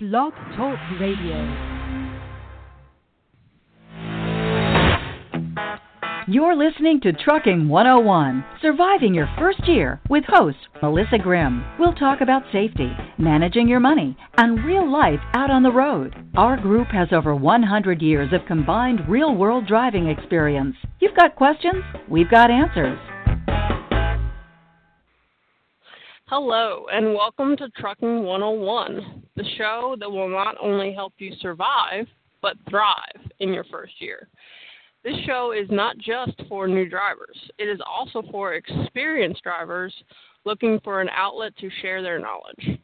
Blog Talk Radio. You're listening to Trucking 101 Surviving Your First Year with host Melissa Grimm. We'll talk about safety, managing your money, and real life out on the road. Our group has over 100 years of combined real world driving experience. You've got questions, we've got answers. Hello, and welcome to Trucking 101, the show that will not only help you survive, but thrive in your first year. This show is not just for new drivers, it is also for experienced drivers looking for an outlet to share their knowledge.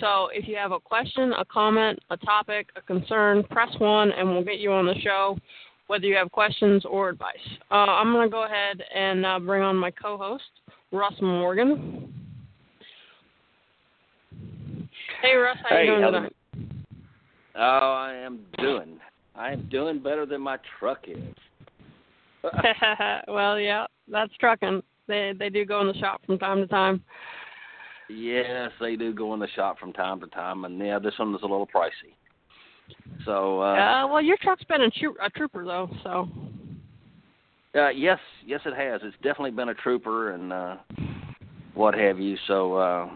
So if you have a question, a comment, a topic, a concern, press one and we'll get you on the show, whether you have questions or advice. Uh, I'm going to go ahead and uh, bring on my co host, Russ Morgan. Hey, Russ, how hey, you doing tonight? Oh, I am doing. I am doing better than my truck is. well, yeah, that's trucking. They they do go in the shop from time to time. Yes, they do go in the shop from time to time, and yeah, this one is a little pricey. So. Uh, uh well, your truck's been a, tro- a trooper though, so. Uh, yes, yes, it has. It's definitely been a trooper and uh, what have you. So. uh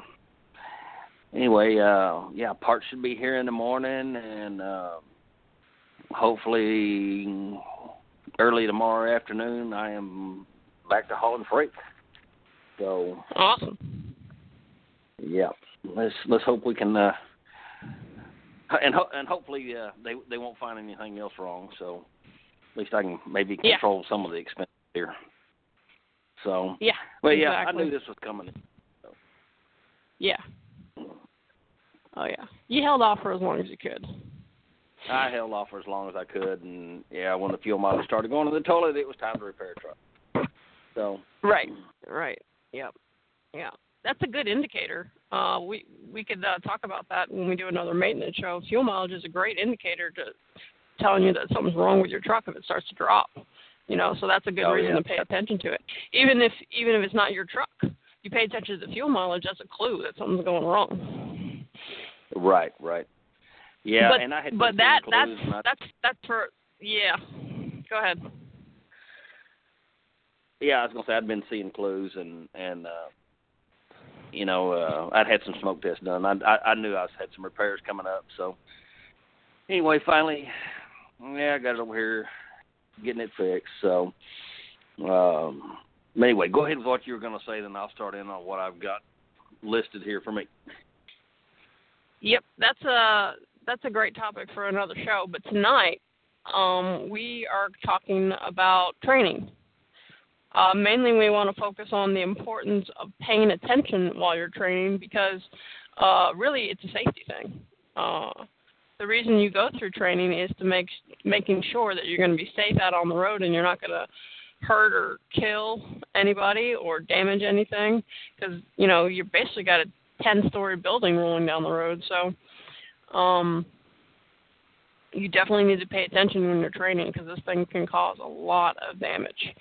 Anyway, uh yeah, parts should be here in the morning, and uh, hopefully early tomorrow afternoon, I am back to hauling freight. So awesome. Yeah, let's let's hope we can, uh, and ho- and hopefully uh, they they won't find anything else wrong. So at least I can maybe control yeah. some of the expense here. So yeah, well, exactly. yeah, I knew this was coming. So. Yeah. Oh yeah, you held off for as long as you could. I held off for as long as I could, and yeah, when the fuel mileage started going to the toilet, it was time to repair a truck. So right, right, yep, yeah, that's a good indicator. Uh, we we could uh, talk about that when we do another maintenance show. Fuel mileage is a great indicator to telling you that something's wrong with your truck if it starts to drop. You know, so that's a good oh, reason yeah. to pay attention to it. Even if even if it's not your truck, you pay attention to the fuel mileage. That's a clue that something's going wrong. Right, right. Yeah, but, and I had but that that's I, that's that's for yeah. Go ahead. Yeah, I was gonna say I'd been seeing clues and and uh you know uh I'd had some smoke tests done. I I, I knew I was, had some repairs coming up. So anyway, finally, yeah, I got it over here getting it fixed. So um anyway, go ahead with what you were gonna say, then I'll start in on what I've got listed here for me. Yep, that's a that's a great topic for another show. But tonight, um, we are talking about training. Uh, mainly, we want to focus on the importance of paying attention while you're training because uh, really it's a safety thing. Uh, the reason you go through training is to make making sure that you're going to be safe out on the road and you're not going to hurt or kill anybody or damage anything because you know you basically got a 10 story building rolling down the road so um, you definitely need to pay attention when you're training because this thing can cause a lot of damage.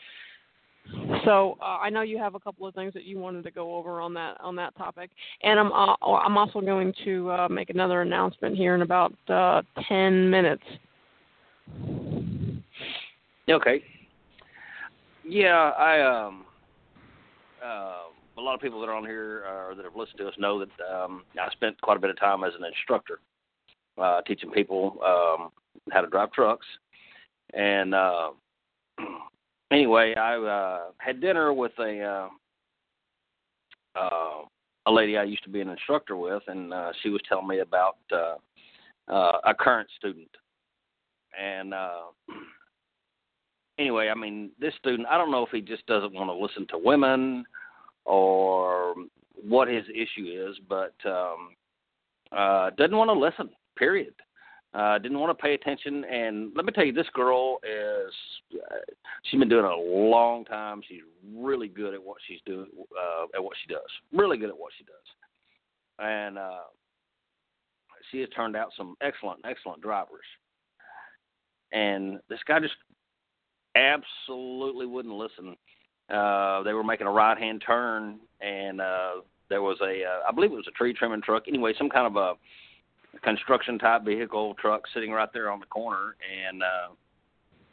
So uh, I know you have a couple of things that you wanted to go over on that on that topic, and I'm uh, I'm also going to uh, make another announcement here in about uh, ten minutes. Okay. Yeah, I um uh, a lot of people that are on here uh, or that have listened to us know that um, I spent quite a bit of time as an instructor uh, teaching people um, how to drive trucks. And uh, anyway, I uh, had dinner with a uh, uh, a lady I used to be an instructor with, and uh, she was telling me about uh, uh, a current student. And uh, anyway, I mean, this student, I don't know if he just doesn't want to listen to women or what his issue is, but um, uh, doesn't want to listen period. Uh, didn't want to pay attention, and let me tell you, this girl is. Uh, she's been doing it a long time. She's really good at what she's doing, uh, at what she does. Really good at what she does, and uh, she has turned out some excellent, excellent drivers. And this guy just absolutely wouldn't listen. Uh, they were making a right hand turn, and uh, there was a, uh, I believe it was a tree trimming truck. Anyway, some kind of a construction type vehicle truck sitting right there on the corner and uh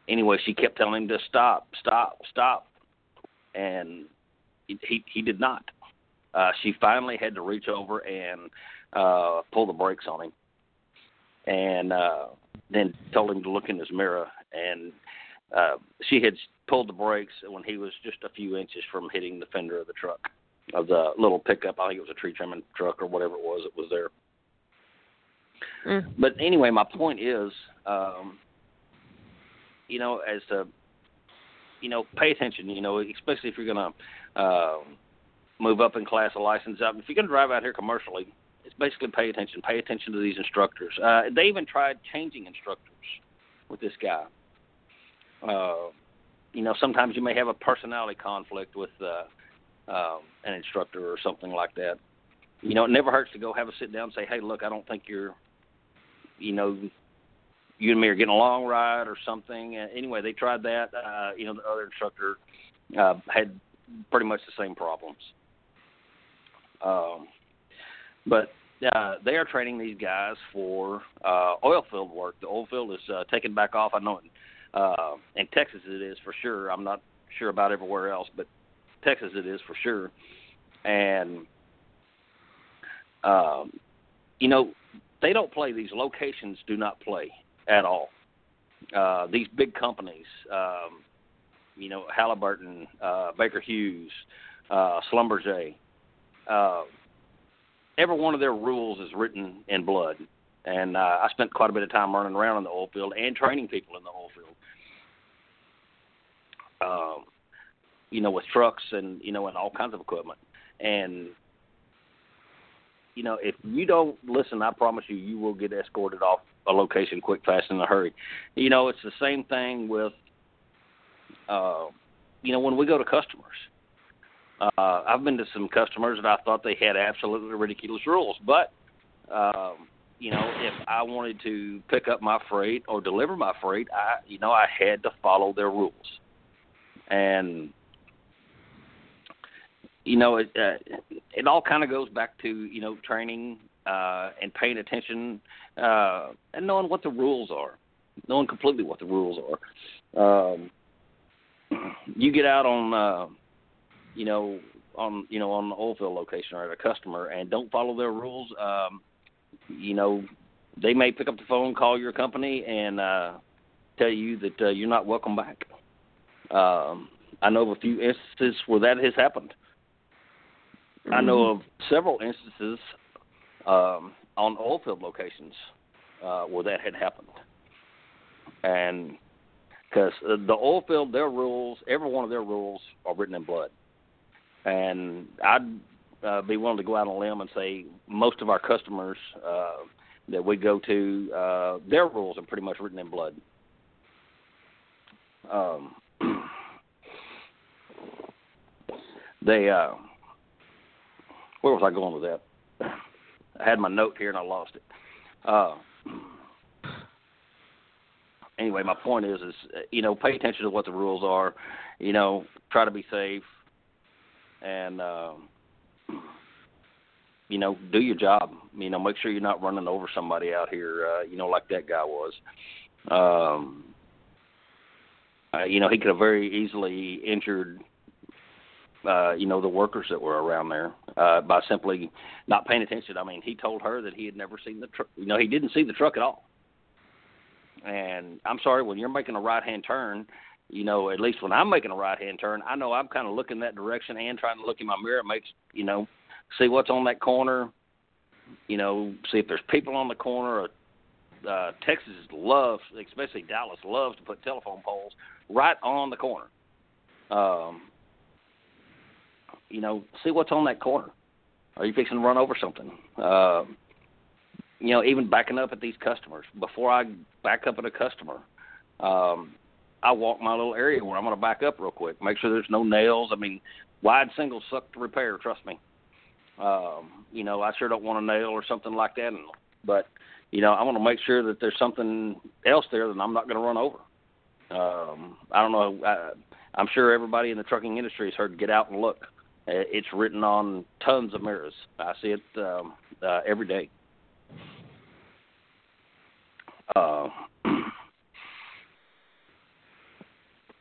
anyway she kept telling him to stop stop stop. And he he did not. Uh she finally had to reach over and uh pull the brakes on him. And uh then told him to look in his mirror. And uh she had pulled the brakes when he was just a few inches from hitting the fender of the truck of the little pickup i think it was a tree trimming truck or whatever it was that was there Mm. but anyway, my point is, um, you know, as to, you know, pay attention. You know, especially if you're going to uh, move up in class a license up. If you're going to drive out here commercially, it's basically pay attention. Pay attention to these instructors. Uh, they even tried changing instructors with this guy. Uh, you know, sometimes you may have a personality conflict with uh, um, an instructor or something like that. You know, it never hurts to go have a sit down and say, "Hey, look, I don't think you're you know, you and me are getting along right or something. Uh, anyway, they tried that. Uh, you know, the other instructor uh, had pretty much the same problems. Um, but uh, they are training these guys for uh, oil field work. The oil field is uh, taken back off. I know uh, in Texas it is for sure. I'm not sure about everywhere else, but Texas it is for sure. And um, you know, they don't play. These locations do not play at all. Uh, these big companies, um, you know, Halliburton, uh, Baker Hughes, uh, Schlumberger, uh, every one of their rules is written in blood. And uh, I spent quite a bit of time running around in the oil field and training people in the oil field. Um, you know, with trucks and you know, and all kinds of equipment. And you know, if you don't listen, I promise you, you will get escorted off a location quick, fast, in a hurry. You know, it's the same thing with, uh, you know, when we go to customers. Uh, I've been to some customers that I thought they had absolutely ridiculous rules, but um, you know, if I wanted to pick up my freight or deliver my freight, I, you know, I had to follow their rules, and you know, it uh, it all kind of goes back to you know training uh, and paying attention uh, and knowing what the rules are, knowing completely what the rules are. Um, you get out on, uh, you know, on you know on the oil field location or at a customer and don't follow their rules. Um, you know, they may pick up the phone, call your company, and uh, tell you that uh, you're not welcome back. Um, I know of a few instances where that has happened. I know of several instances um, on oil field locations uh, where that had happened, and because the oil field, their rules, every one of their rules are written in blood, and I'd uh, be willing to go out on a limb and say most of our customers uh, that we go to, uh, their rules are pretty much written in blood. Um, they uh, where was I going with that? I had my note here and I lost it. Uh, anyway, my point is, is you know, pay attention to what the rules are. You know, try to be safe, and uh, you know, do your job. You know, make sure you're not running over somebody out here. Uh, you know, like that guy was. Um, uh, you know, he could have very easily injured uh, you know, the workers that were around there uh, by simply not paying attention. I mean, he told her that he had never seen the truck. You know, he didn't see the truck at all. And I'm sorry, when you're making a right hand turn, you know, at least when I'm making a right hand turn, I know I'm kind of looking that direction and trying to look in my mirror, makes you know, see what's on that corner. You know, see if there's people on the corner. Uh, Texas loves, especially Dallas, loves to put telephone poles right on the corner. Um, you know, see what's on that corner. Are you fixing to run over something? Uh, you know, even backing up at these customers. Before I back up at a customer, um, I walk my little area where I'm going to back up real quick. Make sure there's no nails. I mean, wide singles suck to repair. Trust me. Um, you know, I sure don't want a nail or something like that. And, But you know, I want to make sure that there's something else there that I'm not going to run over. Um, I don't know. I, I'm sure everybody in the trucking industry has heard "get out and look." Uh, it's written on tons of mirrors. I see it um, uh, every day. uh,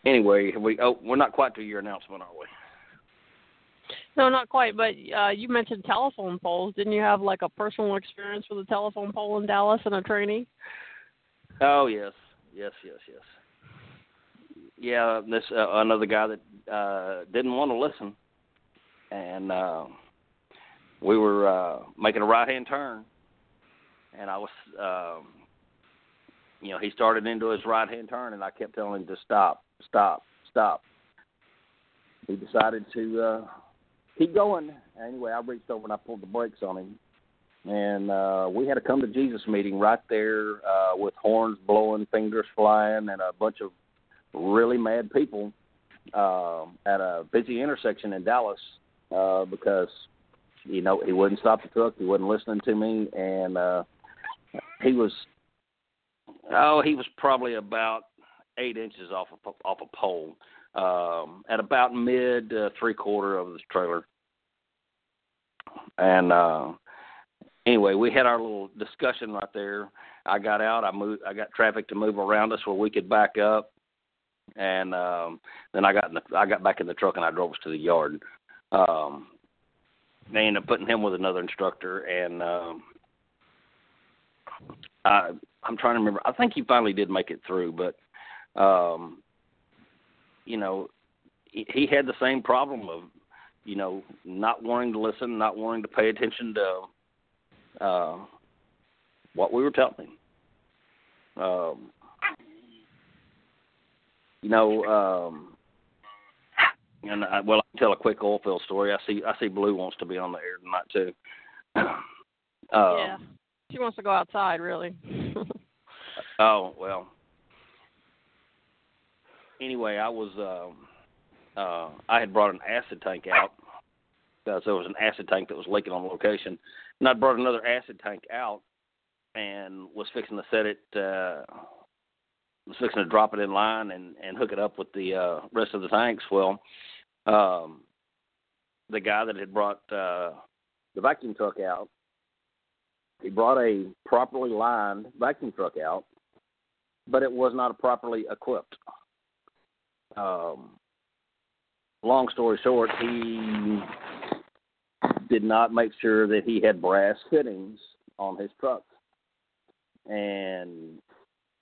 anyway, we oh we're not quite to your announcement, are we? No, not quite. But uh, you mentioned telephone poles. Didn't you have like a personal experience with a telephone pole in Dallas and a trainee? Oh yes, yes, yes, yes. Yeah, this uh, another guy that uh, didn't want to listen, and uh, we were uh, making a right hand turn, and I was, um, you know, he started into his right hand turn, and I kept telling him to stop, stop, stop. He decided to uh, keep going. Anyway, I reached over and I pulled the brakes on him, and uh, we had a come to Jesus meeting right there uh, with horns blowing, fingers flying, and a bunch of really mad people uh, at a busy intersection in Dallas uh, because you know he wouldn't stop the truck, he wasn't listening to me, and uh, he was oh he was probably about eight inches off a off a pole um, at about mid uh, three quarter of the trailer, and uh, anyway we had our little discussion right there. I got out. I moved. I got traffic to move around us where we could back up and um then I got in the I got back in the truck and I drove us to the yard. Um they ended up putting him with another instructor and um I I'm trying to remember I think he finally did make it through but um you know he, he had the same problem of you know not wanting to listen, not wanting to pay attention to uh what we were telling him. Um you know, um, and I, well, I can tell a quick oil field story. I see, I see Blue wants to be on the air tonight too. Uh, yeah, she wants to go outside, really. oh well. Anyway, I was, uh, uh, I had brought an acid tank out because there was an acid tank that was leaking on location, and I brought another acid tank out and was fixing to set it. Uh, was fixing to drop it in line and and hook it up with the uh, rest of the tanks. Well, um, the guy that had brought uh, the vacuum truck out, he brought a properly lined vacuum truck out, but it was not properly equipped. Um, long story short, he did not make sure that he had brass fittings on his truck. And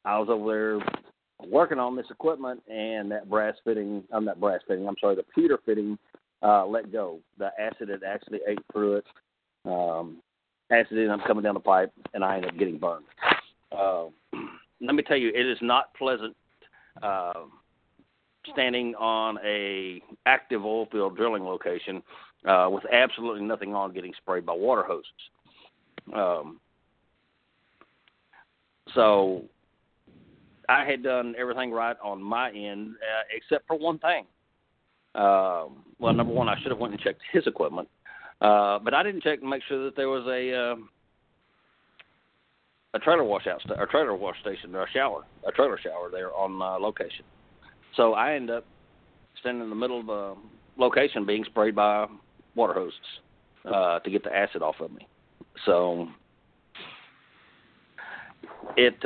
I was over there working on this equipment, and that brass fitting, I'm not brass fitting, I'm sorry, the pewter fitting uh, let go. The acid had actually ate through it. Um, acid up coming down the pipe, and I ended up getting burned. Uh, let me tell you, it is not pleasant uh, standing on a active oil field drilling location uh, with absolutely nothing on, getting sprayed by water hoses. Um, so I had done everything right on my end, uh, except for one thing. Uh, well, number one, I should have went and checked his equipment, uh, but I didn't check to make sure that there was a uh, a trailer washout, st- a trailer wash station, or a shower, a trailer shower there on uh, location. So I end up standing in the middle of a location being sprayed by water hoses uh, to get the acid off of me. So it.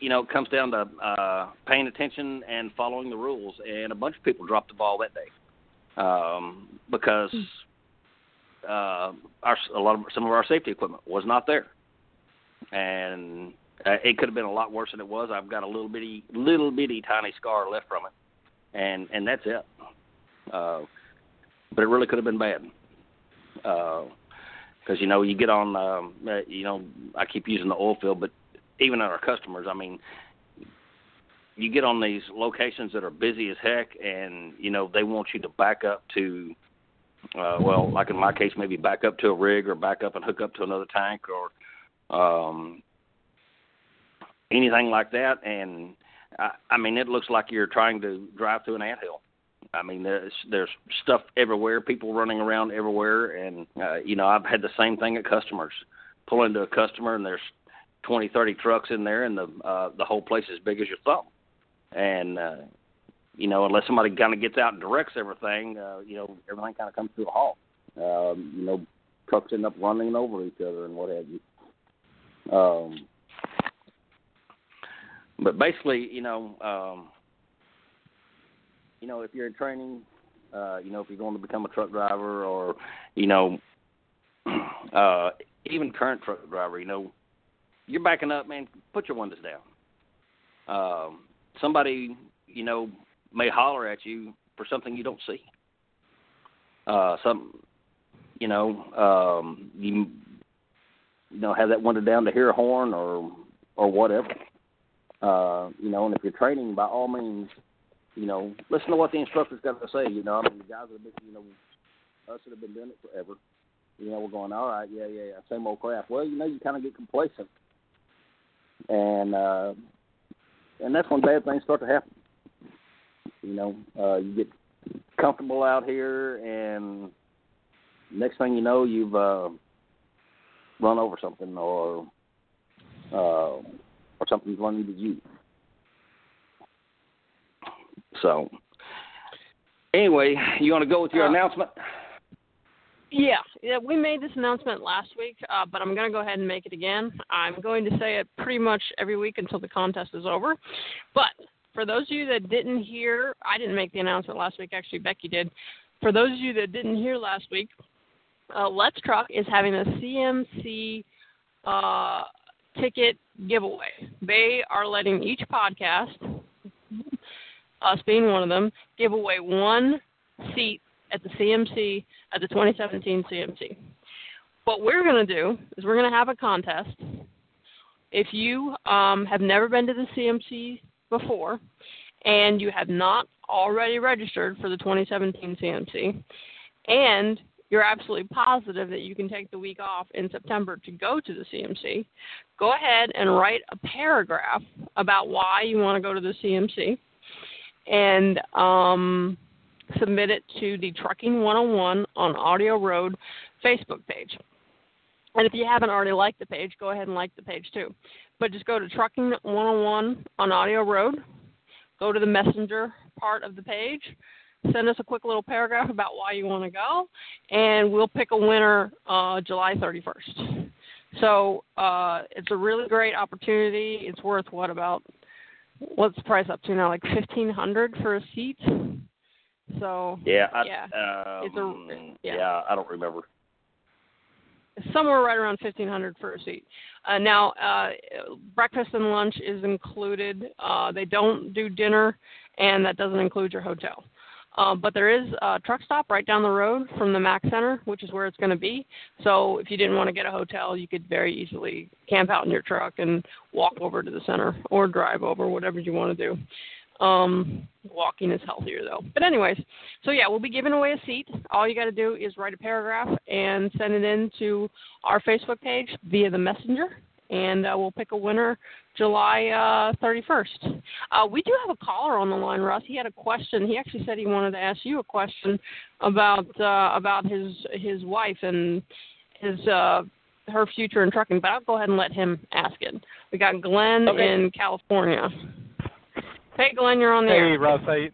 You know, it comes down to uh, paying attention and following the rules. And a bunch of people dropped the ball that day um, because uh, our a lot of some of our safety equipment was not there, and uh, it could have been a lot worse than it was. I've got a little bitty, little bitty, tiny scar left from it, and and that's it. Uh, but it really could have been bad. Because uh, you know you get on, um, uh, you know, I keep using the oil field, but even at our customers. I mean, you get on these locations that are busy as heck, and you know they want you to back up to, uh, well, like in my case, maybe back up to a rig or back up and hook up to another tank or um, anything like that. And I, I mean, it looks like you're trying to drive through an anthill. I mean, there's there's stuff everywhere, people running around everywhere, and uh, you know I've had the same thing at customers. Pull into a customer and there's twenty, thirty trucks in there, and the uh, the whole place is as big as your thumb. And uh, you know, unless somebody kind of gets out and directs everything, uh, you know, everything kind of comes to a halt. Um, you know, trucks end up running over each other and what have you. Um, but basically, you know, um, you know, if you're in training, uh, you know, if you're going to become a truck driver or, you know, uh, even current truck driver, you know, you're backing up, man. Put your windows down. Um, somebody, you know, may holler at you for something you don't see. Uh, some, you know, um, you, you know, have that window down to hear a horn or or whatever. Uh, you know, and if you're training, by all means, you know, listen to what the instructor's got to say. You know, I mean, the guys have been, you know, us that have been doing it forever. You know, we're going, all right, yeah, yeah, yeah, same old crap. Well, you know, you kind of get complacent, and uh, and that's when bad things start to happen. You know, uh, you get comfortable out here, and next thing you know, you've uh, run over something, or uh, or something's run into you. So, anyway, you want to go with your uh, announcement? Yeah, yeah, we made this announcement last week, uh, but I'm going to go ahead and make it again. I'm going to say it pretty much every week until the contest is over. But for those of you that didn't hear, I didn't make the announcement last week. Actually, Becky did. For those of you that didn't hear last week, uh, Let's Truck is having a CMC uh, ticket giveaway. They are letting each podcast, us being one of them, give away one seat at the CMC at the 2017 CMC. What we're going to do is we're going to have a contest. If you um, have never been to the CMC before and you have not already registered for the 2017 CMC, and you're absolutely positive that you can take the week off in September to go to the CMC, go ahead and write a paragraph about why you want to go to the CMC and um, submit it to the Trucking 101 on Audio Road Facebook page. And if you haven't already liked the page, go ahead and like the page too. But just go to Trucking 101 on Audio Road, go to the messenger part of the page, send us a quick little paragraph about why you want to go, and we'll pick a winner uh, July 31st. So uh, it's a really great opportunity. It's worth what about what's the price up to now? Like fifteen hundred for a seat. So Yeah, I, yeah, um, It's a- yeah. yeah, I don't remember. somewhere right around fifteen hundred for a seat. Uh, now, uh, breakfast and lunch is included. Uh, they don't do dinner, and that doesn't include your hotel. Uh, but there is a truck stop right down the road from the Mac Center, which is where it's going to be. So if you didn't want to get a hotel, you could very easily camp out in your truck and walk over to the center or drive over, whatever you want to do. Um, walking is healthier though. But anyways, so yeah, we'll be giving away a seat. All you got to do is write a paragraph and send it in to our Facebook page via the messenger, and uh, we'll pick a winner July uh, 31st. Uh, we do have a caller on the line, Russ. He had a question. He actually said he wanted to ask you a question about uh, about his his wife and his uh, her future in trucking. But I'll go ahead and let him ask it. We got Glenn Okay. in California. Hey, Glenn, you're on the Hey, air. Russ. How you,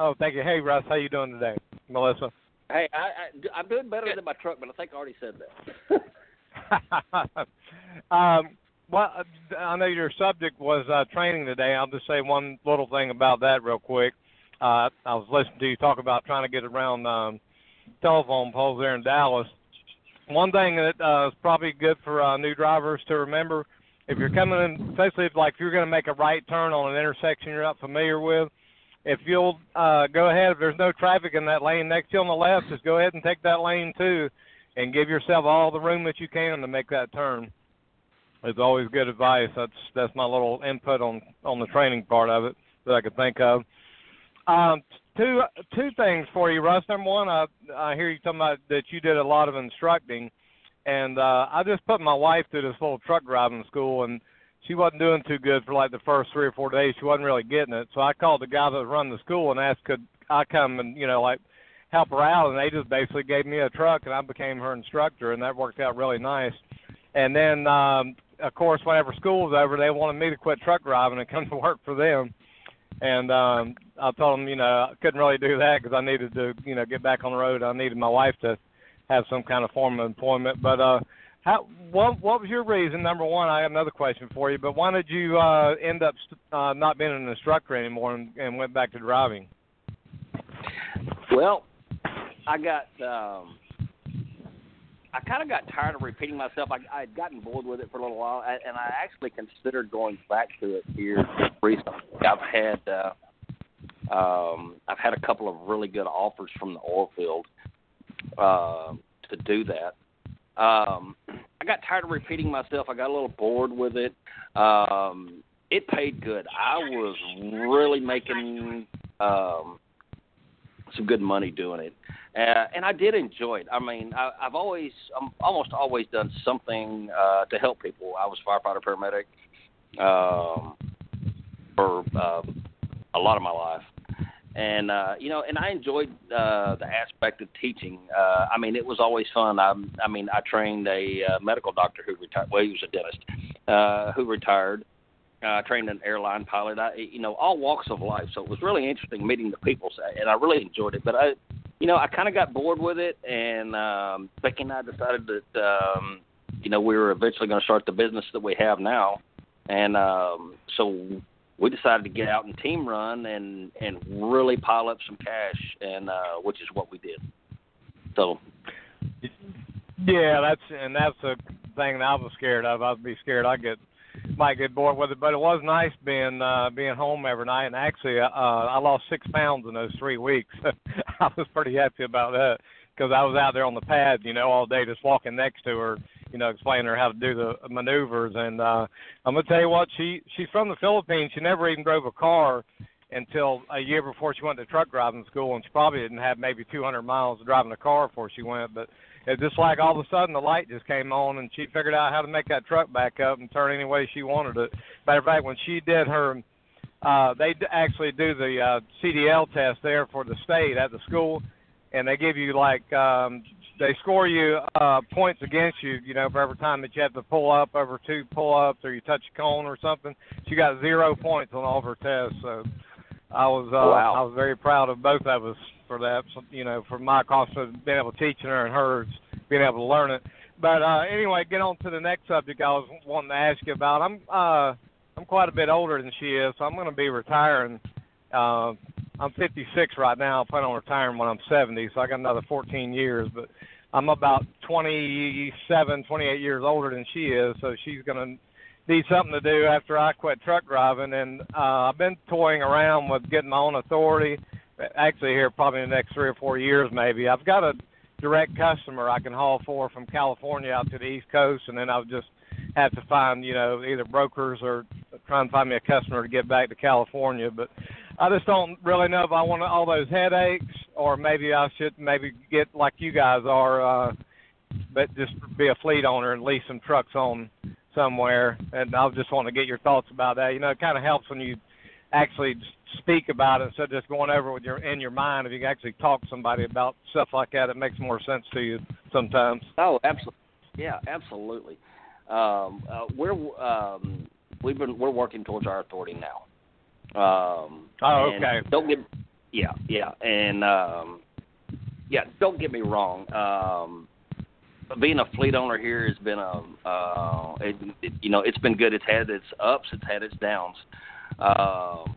oh, thank you. Hey, Russ. How you doing today, Melissa? Hey, I, I I'm doing better Good. than my truck, but I think I already said that. um, well, uh, I know your subject was uh, training today. I'll just say one little thing about that real quick. Uh, I was listening to you talk about trying to get around um, telephone poles there in Dallas. One thing that uh, is probably good for uh, new drivers to remember, if you're coming in, especially if like if you're going to make a right turn on an intersection you're not familiar with, if you'll uh, go ahead, if there's no traffic in that lane next to you on the left, just go ahead and take that lane too, and give yourself all the room that you can to make that turn. It's always good advice. That's that's my little input on on the training part of it that I could think of. Um, two two things for you, Russ. Number one, I I hear you talking about that you did a lot of instructing, and uh, I just put my wife through this little truck driving school, and she wasn't doing too good for like the first three or four days. She wasn't really getting it, so I called the guy that run the school and asked could I come and you know like help her out, and they just basically gave me a truck, and I became her instructor, and that worked out really nice. And then, um, of course, whenever school was over, they wanted me to quit truck driving and come to work for them. And um, I told them, you know, I couldn't really do that because I needed to, you know, get back on the road. I needed my wife to have some kind of form of employment. But uh, how what what was your reason? Number one, I have another question for you. But why did you uh, end up uh, not being an instructor anymore and, and went back to driving? Well, I got um, I kind of got tired of repeating myself. I I had gotten bored with it for a little while, and I actually considered going back to it here recently. I've had uh, um, I've had a couple of really good offers from the oil field uh, to do that. Um, I got tired of repeating myself. I got a little bored with it. Um, it paid good. I was really making um, some good money doing it, uh, and I did enjoy it. I mean, I, I've always, I'm almost always done something uh, to help people. I was firefighter paramedic um, for uh, a lot of my life, and uh, you know, and I enjoyed uh, the aspect of teaching. Uh, I mean, it was always fun. I, I mean, I trained a uh, medical doctor who retired. Well, he was a dentist uh, who retired uh, trained an airline pilot. I, you know, all walks of life. So it was really interesting meeting the people, and I really enjoyed it. But I, you know, I kind of got bored with it, and um, Becky and I decided that, um, you know, we were eventually going to start the business that we have now, and um, so we decided to get out and team run and and really pile up some cash, and uh, which is what we did. So. Yeah, that's and that's a thing that I was scared of. I'd be scared I'd get might get bored with it, but it was nice being uh, being home every night. And actually, uh, I lost six pounds in those three weeks. I was pretty happy about that because I was out there on the pad, you know, all day just walking next to her, you know, explaining her how to do the maneuvers. And uh, I'm gonna tell you what, she she's from the Philippines. She never even drove a car until a year before she went to truck driving school, and she probably didn't have maybe 200 miles of driving a car before she went. But it's just like all of a sudden the light just came on and she figured out how to make that truck back up and turn any way she wanted it. Matter of fact, when she did her, uh, they actually do the uh, CDL test there for the state at the school, and they give you like um, they score you uh, points against you, you know, for every time that you have to pull up over two pull-ups or you touch a cone or something. She got zero points on all of her tests, so I was uh, wow. I was very proud of both of us for that. So, you know, for my cost of being able to teach her and hers being able to learn it. But uh, anyway, get on to the next subject I was wanting to ask you about. I'm uh, I'm quite a bit older than she is, so I'm going to be retiring. Uh, I'm 56 right now. I plan on retiring when I'm 70, so I got another 14 years. But I'm about 27, 28 years older than she is, so she's to need something to do after I quit truck driving. And uh, I've been toying around with getting my own authority actually here probably in the next three or four years maybe. I've got a direct customer I can haul for from California out to the East Coast, and then I'll just have to find you know either brokers or try and find me a customer to get back to California. But I just don't really know if I want all those headaches, or maybe I should maybe get like you guys are, uh, but just be a fleet owner and lease some trucks on somewhere. And I just want to get your thoughts about that. You know, it kind of helps when you actually speak about it instead of just going over with your in your mind. If you can actually talk to somebody about stuff like that, it makes more sense to you sometimes. Oh, absolutely. Yeah, absolutely. Um, uh, we're um, we've been we're working towards our authority now. Um, oh, okay. Don't get yeah, yeah, and um, yeah. Don't get me wrong. Um, being a fleet owner here has been a uh, it, it, you know it's been good. It's had its ups, it's had its downs. Um,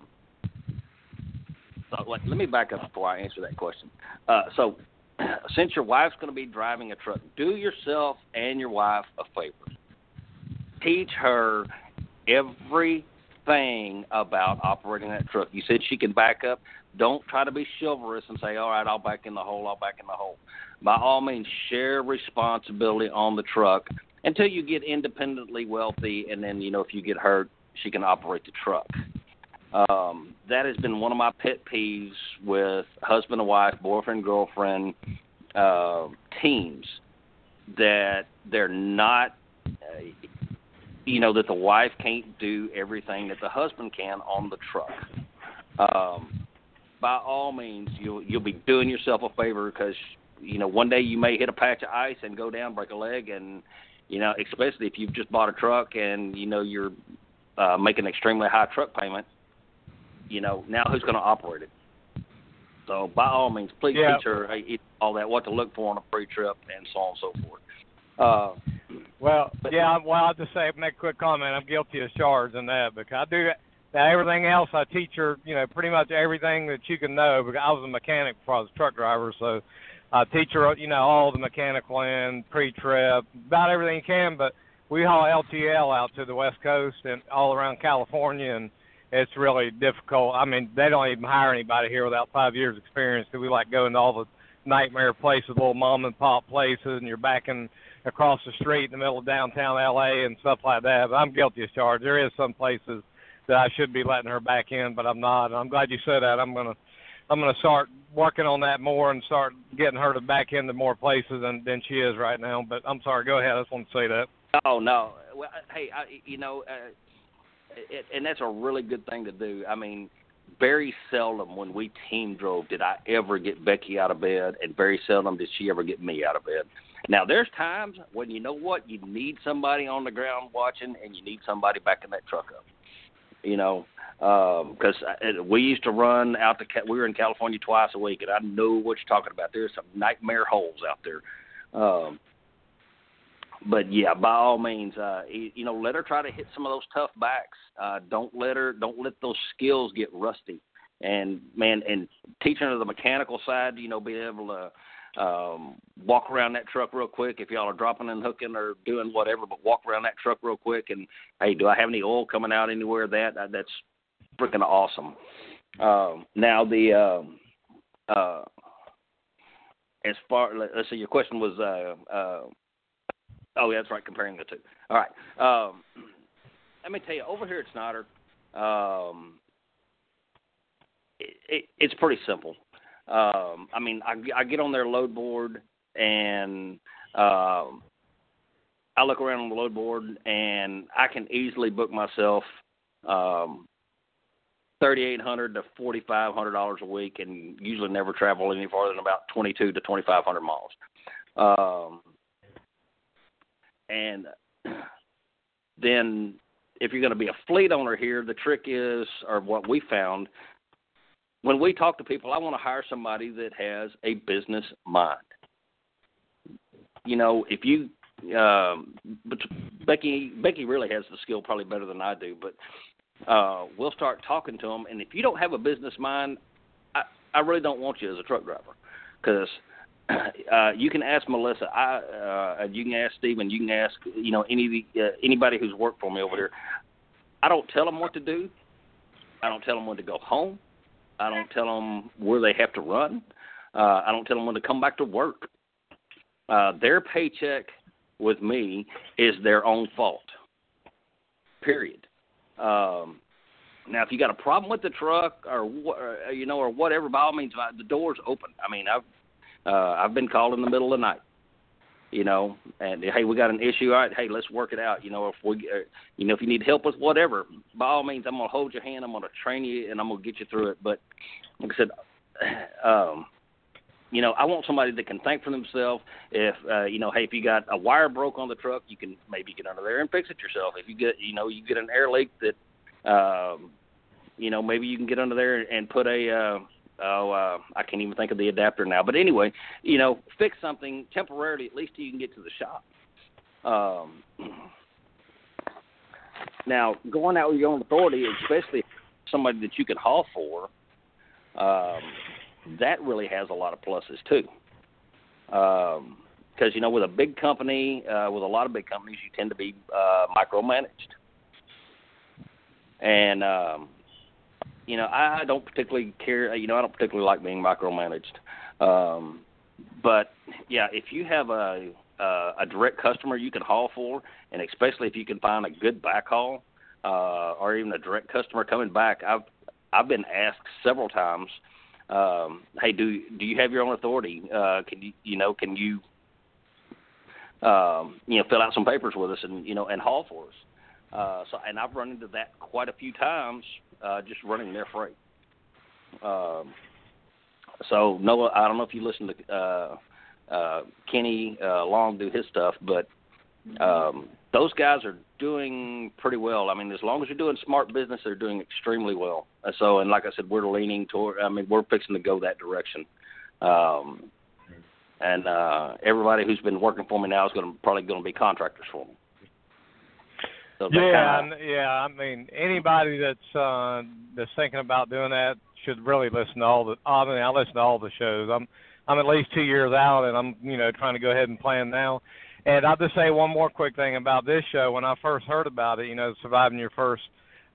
so let, let me back up before I answer that question. Uh, so, since your wife's going to be driving a truck, do yourself and your wife a favor. Teach her everything about operating that truck. You said she can back up. Don't try to be chivalrous and say, "All right, I'll back in the hole. I'll back in the hole." By all means, share responsibility on the truck until you get independently wealthy, and then you know if you get hurt, she can operate the truck. Um, that has been one of my pet peeves with husband and wife, boyfriend, girlfriend uh, teams that they're not, uh, you know, that the wife can't do everything that the husband can on the truck. Um, by all means, you'll you'll be doing yourself a favor because you know one day you may hit a patch of ice and go down, break a leg, and you know, especially if you've just bought a truck and you know you're uh, making an extremely high truck payment you know, now who's going to operate it? So by all means, please yeah. teach her all that, what to look for on a pre-trip, and so on and so forth. Uh, Well, yeah. Well, I'll just say, make a quick comment. I'm guilty of charge in that because I do that. Everything else, I teach her, you know, pretty much everything that you can know. Because I was a mechanic before I was a truck driver, so I teach her, you know, all the mechanical and pre-trip, about everything you can. But we haul LTL out to the West Coast and all around California, and it's really difficult. I mean, they don't even hire anybody here without five years experience. Because we like going to all the nightmare places, little mom and pop places, and you're backing across the street in the middle of downtown LA and stuff like that. But I'm guilty as charged. There is some places that I should be letting her back in, but I'm not. And I'm glad you said that. I'm gonna I'm gonna start working on that more and start getting her to back into more places than than she is right now. But I'm sorry. Go ahead. I just want to say that. Oh no. Well, hey, I, you know, uh, it, and that's a really good thing to do. I mean, very seldom when we team drove did I ever get Becky out of bed, and very seldom did she ever get me out of bed. Now, there's times when you know what you need somebody on the ground watching, and you need somebody backing that truck up. You know, because um, we used to run out to we were in California twice a week, and I know what you're talking about. There's some nightmare holes out there. Um, but yeah, by all means, uh, you know, let her try to hit some of those tough backs. Uh, don't let her, don't let those skills get rusty. And man, and teaching her the mechanical side, you know, be able to um, walk around that truck real quick if y'all are dropping and hooking or doing whatever, but walk around that truck real quick and hey, do I have any oil coming out anywhere? That uh, that's freaking awesome. Um, now the um, uh, as far let's see, your question was uh, uh, Oh, yeah, that's right. Comparing the two. All right. Um, let me tell you, over here at Schneider, um, it, it, it's pretty simple. Um, I mean, I, I get on their load board and um, I look around on the load board and I can easily book myself um, thirty eight hundred to forty five hundred dollars a week, and usually never travel any farther than about twenty two to twenty five hundred miles. Um, and then if you're going to be a fleet owner here, the trick is, or what we found, when we talk to people, I want to hire somebody that has a business mind. You know, if you, um, but Becky, Becky really has the skill probably better than I do, but uh, we'll start talking to them, and if you don't have a business mind, I, I really don't want you as a truck driver because uh, you can ask Melissa. I, uh, you can ask Stephen. You can ask you know any uh, anybody who's worked for me over there. I don't tell them what to do. I don't tell them when to go home. I don't tell them where they have to run. Uh, I don't tell them when to come back to work. Uh, their paycheck with me is their own fault. Period. Um, now, if you got a problem with the truck or, or you know or whatever, by all means, the door's open. I mean, I've uh, I've been called in the middle of the night, you know, and hey, we got an issue. All right, hey, let's work it out. You know, if we, uh, you know, if you need help with whatever, by all means, I'm gonna hold your hand. I'm gonna train you, and I'm gonna get you through it. But like I said, um, you know, I want somebody that can think for themselves. If uh, you know, hey, if you got a wire broke on the truck, you can maybe get under there and fix it yourself. If you get, you know, you get an air leak that, um, you know, maybe you can get under there and put a uh, oh, uh, I can't even think of the adapter now. But anyway, you know, fix something temporarily at least you can get to the shop. Um, now, going out with your own authority, especially somebody that you can haul for, um, that really has a lot of pluses too. Because um, you know, with a big company, uh, with a lot of big companies, you tend to be uh, micromanaged, and um, you know, I don't particularly care. You know, I don't particularly like being micromanaged. Um, but yeah, if you have a uh, a direct customer you can haul for, and especially if you can find a good backhaul, uh, or even a direct customer coming back, I've I've been asked several times, um, "Hey, do do you have your own authority? Uh, can you you know can you um, you know fill out some papers with us and you know and haul for us?" Uh, so, and I've run into that quite a few times, uh, just running their freight. Um, so, Noah, I don't know if you listen to uh, uh, Kenny uh, Long do his stuff, but um, those guys are doing pretty well. I mean, as long as you're doing smart business, they're doing extremely well. So, and like I said, we're leaning toward. I mean, we're fixing to go that direction. Um, and uh, everybody who's been working for me now is going to probably going to be contractors for me. So yeah, kinda... yeah. I mean, anybody that's uh, that's thinking about doing that should really listen to all the. I mean, I listen to all the shows. I'm I'm at least two years out, and I'm you know trying to go ahead and plan now. And I'll just say one more quick thing about this show. When I first heard about it, you know, surviving your first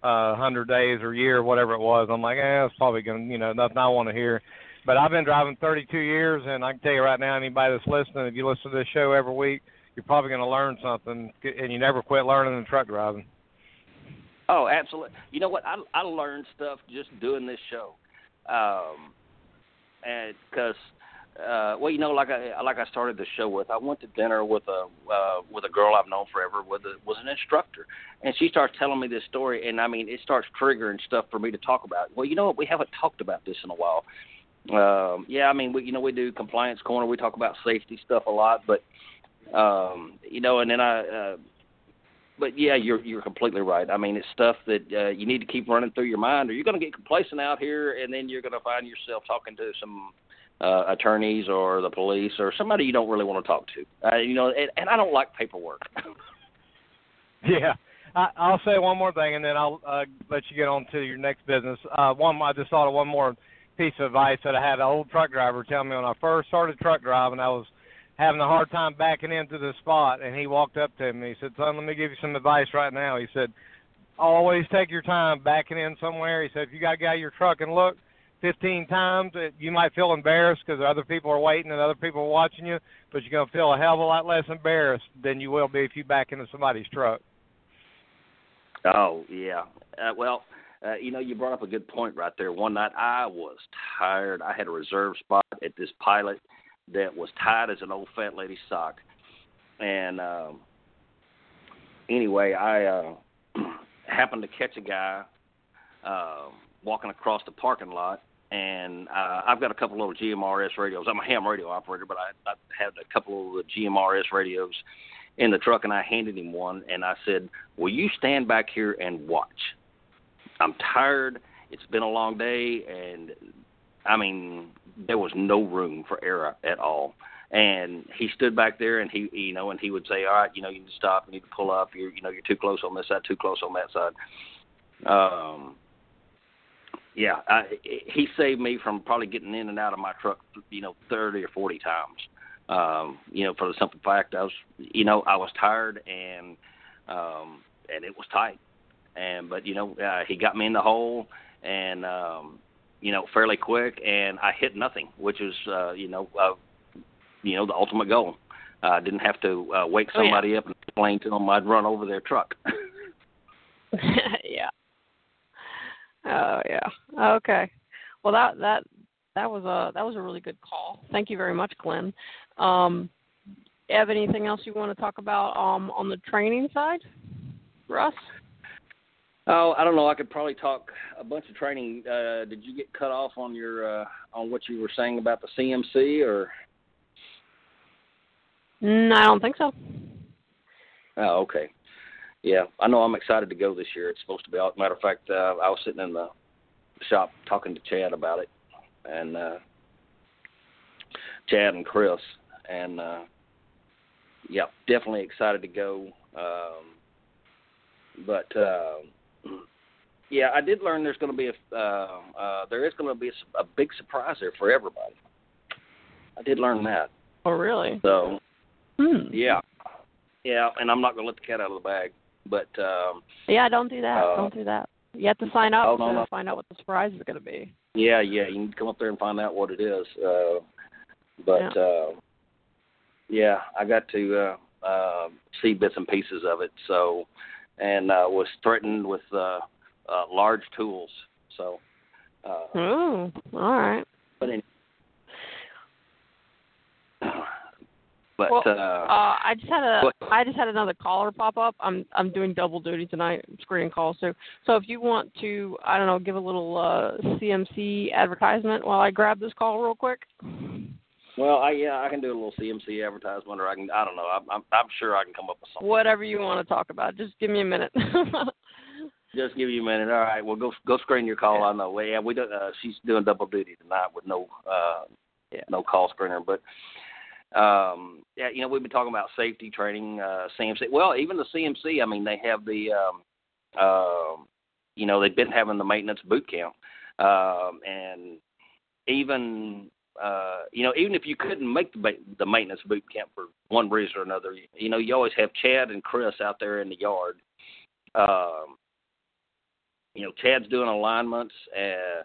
uh, hundred days or year, whatever it was, I'm like, eh, it's probably gonna, you know, nothing I want to hear. But I've been driving 32 years, and I can tell you right now, anybody that's listening, if you listen to this show every week, you're probably going to learn something, and you never quit learning in truck driving. Oh, absolutely. You know what? I I learned stuff just doing this show, um, and because. Uh, well, you know, like I like I started the show with, I went to dinner with a uh, with a girl I've known forever, with a, was an instructor, and she starts telling me this story, and I mean, it starts triggering stuff for me to talk about. Well, you know what? We haven't talked about this in a while. Um, yeah, I mean, we you know we do compliance corner, we talk about safety stuff a lot, but um, you know, and then I. Uh, but yeah, you're you're completely right. I mean, it's stuff that uh, you need to keep running through your mind, or you're going to get complacent out here, and then you're going to find yourself talking to some uh, attorneys or the police or somebody you don't really want to talk to. Uh, you know, and, and I don't like paperwork. yeah. I, I'll say one more thing, and then I'll uh, let you get on to your next business. Uh, one, I just thought of one more piece of advice that I had an old truck driver tell me when I first started truck driving. I was having a hard time backing into the spot, and he walked up to me. He said, "Son, let me give you some advice right now." He said, "Always take your time backing in somewhere." He said, "If you got to get your truck and look 15 times, you might feel embarrassed because other people are waiting and other people are watching you, but you're to feel a hell of a lot less embarrassed than you will be if you back into somebody's truck." Oh yeah, uh, well. Uh, you know, you brought up a good point right there. One night I was tired. I had a reserve spot at this pilot that was tight as an old fat lady's sock. And um, anyway, I uh, happened to catch a guy uh, walking across the parking lot, and uh, I've got a couple little GMRS radios. I'm a ham radio operator, but I, I had a couple of the GMRS radios in the truck, and I handed him one, and I said, "Will you stand back here and watch? I'm tired. It's been a long day, and I mean, there was no room for error at all. And he stood back there, and he, you know, and he would say, "All right, you know, you need to stop. You need to pull up. You're, you know, you're too close on this side, too close on that side." Um, yeah, I, he saved me from probably getting in and out of my truck, you know, thirty or forty times. Um, you know, for the simple fact I was, you know, I was tired and um, and it was tight. And but you know, uh, he got me in the hole, and um, you know, fairly quick, and I hit nothing, which is, uh, you know, uh, you know, the ultimate goal. Uh, I uh, didn't have to uh, wake somebody oh, yeah. up and explain to them I'd run over their truck. yeah. Oh yeah. Okay. Well, that that that was a that was a really good call. Thank you very much, Glenn. Um, have anything else you want to talk about um, on the training side, Russ? Oh, I don't know. I could probably talk a bunch of training. Uh, did you get cut off on your uh, on what you were saying about the CMC or? No, I don't think so. Oh, okay. Yeah, I know. I'm excited to go this year. It's supposed to be. Matter of fact, uh, I was sitting in the shop talking to Chad about it, and uh, Chad and Chris, and uh, yeah, definitely excited to go. Um, but uh, yeah, I did learn there's going to be a uh, uh, there is going to be a, a big surprise there for everybody. I did learn that. Oh, really? So, hmm. yeah, yeah, and I'm not going to let the cat out of the bag. But um, yeah, don't do that. Uh, don't do that. You have to sign up oh, no, to no. find out what the surprise is going to be. Yeah, yeah, you need to come up there and find out what it is. Uh, but yeah. Uh, yeah, I got to uh, uh, see bits and pieces of it. So and uh, was threatened with uh, uh, large tools. So. Uh, oh, all right. But in, but well, uh, uh, I just had a but, I just had another caller pop up. I'm I'm doing double duty tonight, screening calls. So so if you want to, I don't know, give a little uh, CMC advertisement while I grab this call real quick. Well, I yeah, I can do a little CMC advertisement, or I can I don't know. I'm I'm, I'm sure I can come up with something. Whatever you want to talk about, just give me a minute. just give you a minute. All right. Well, go go screen your call. Yeah. I know. Yeah, we do, uh, she's doing double duty tonight with no uh yeah. no call screener, but um, yeah, you know, we've been talking about safety training, uh, CMC. Well, even the CMC. I mean, they have the, um, uh, you know, they've been having the maintenance boot camp, um, and even, uh, you know, even if you couldn't make the the maintenance boot camp for one reason or another, you know, you always have Chad and Chris out there in the yard. Um, you know, Chad's doing alignments. Uh,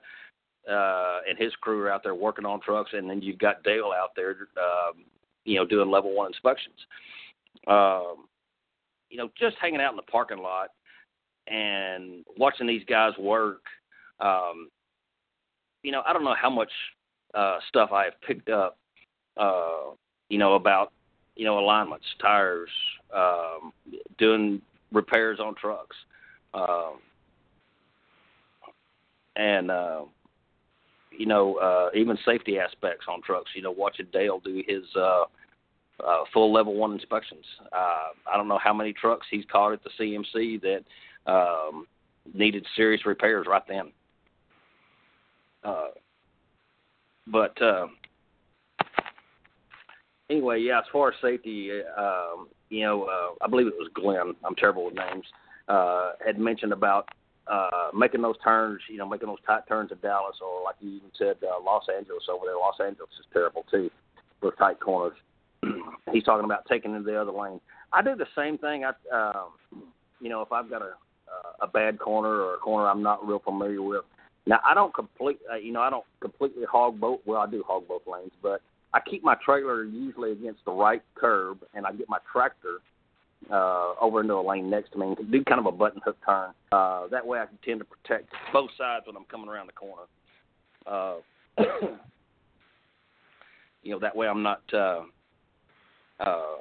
uh, and his crew are out there working on trucks, and then you've got Dale out there, um, you know, doing level one inspections. Um, you know, just hanging out in the parking lot and watching these guys work. Um, you know, I don't know how much uh, stuff I have picked up. Uh, you know about you know alignments, tires, um, doing repairs on trucks, um, and uh, you know, uh, even safety aspects on trucks. You know, watching Dale do his uh, uh, full level one inspections. Uh, I don't know how many trucks he's caught at the CMC that um, needed serious repairs right then. Uh, but uh, anyway, yeah. As far as safety, um, you know, uh, I believe it was Glenn. I'm terrible with names. Uh, had mentioned about uh, making those turns, you know, making those tight turns at Dallas, or like you even said, uh, Los Angeles over there. Los Angeles is terrible too, those tight corners. He's talking about taking into the other lane. I do the same thing. I, um, you know, if I've got a a bad corner or a corner I'm not real familiar with. Now I don't complete, uh, you know, I don't completely hog both. Well, I do hog both lanes, but I keep my trailer usually against the right curb, and I get my tractor uh, over into a lane next to me and do kind of a button hook turn. Uh, that way I can tend to protect both sides when I'm coming around the corner. Uh, you know, that way I'm not, uh, uh,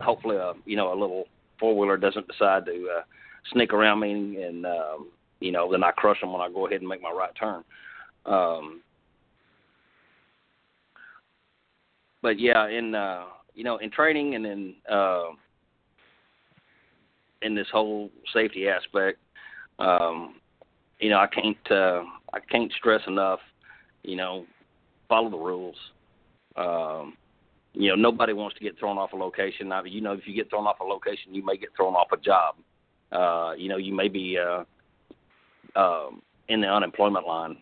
hopefully, uh, you know, a little four wheeler doesn't decide to uh, sneak around me and, um, you know, then I crush them when I go ahead and make my right turn. Um, but yeah, in, uh, you know, in training and in, uh, in this whole safety aspect. Um, you know, I can't uh, I can't stress enough. You know, follow the rules. Um, you know, nobody wants to get thrown off a location. You know, if you get thrown off a location, you may get thrown off a job. Uh, you know, you may be uh, um, in the unemployment line.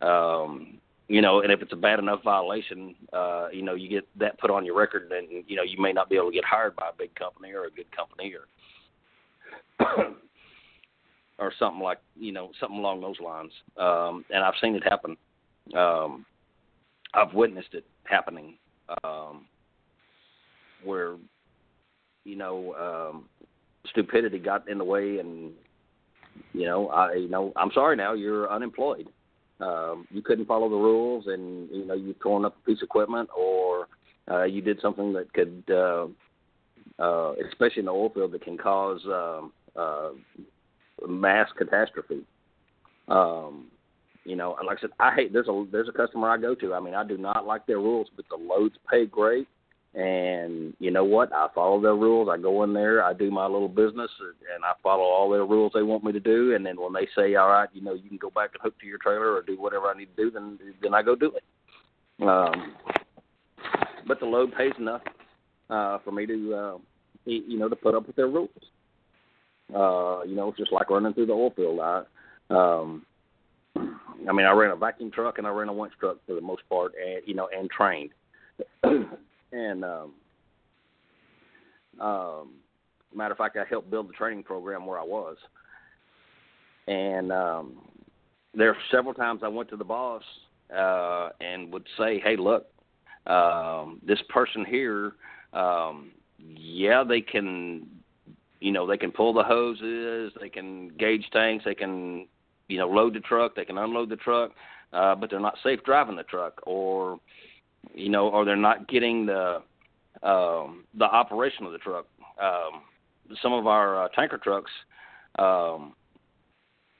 Um, you know, and if it's a bad enough violation, uh, you know, you get that put on your record, and you know, you may not be able to get hired by a big company or a good company or or something like you know something along those lines. Um, and I've seen it happen. Um, I've witnessed it happening um, where you know um, stupidity got in the way, and you know I you know I'm sorry now you're unemployed. Um, you couldn't follow the rules, and you know you torn up a piece of equipment, or uh, you did something that could, uh, uh, especially in the oil field, that can cause um, uh, mass catastrophe. Um, you know, like I said, I hate. There's a there's a customer I go to. I mean, I do not like their rules, but the loads pay great. And you know what? I follow their rules. I go in there, I do my little business, and I follow all their rules they want me to do. And then when they say, "All right, you know, you can go back and hook to your trailer or do whatever I need to do," then then I go do it. Um, but the load pays enough uh, for me to, uh, you know, to put up with their rules. Uh, you know, it's just like running through the oil field. I, um, I mean, I ran a vacuum truck and I ran a winch truck for the most part, and you know, and trained. and um, um, matter of fact, I helped build the training program where I was. And um, there are several times I went to the boss uh, and would say, "Hey, look, um, this person here, um, yeah, they can you know, they can pull the hoses, they can gauge tanks, they can, you know, load the truck, they can unload the truck, uh, but they're not safe driving the truck, or, you know, or they're not getting the um, the operation of the truck. Um, some of our uh, tanker trucks, um,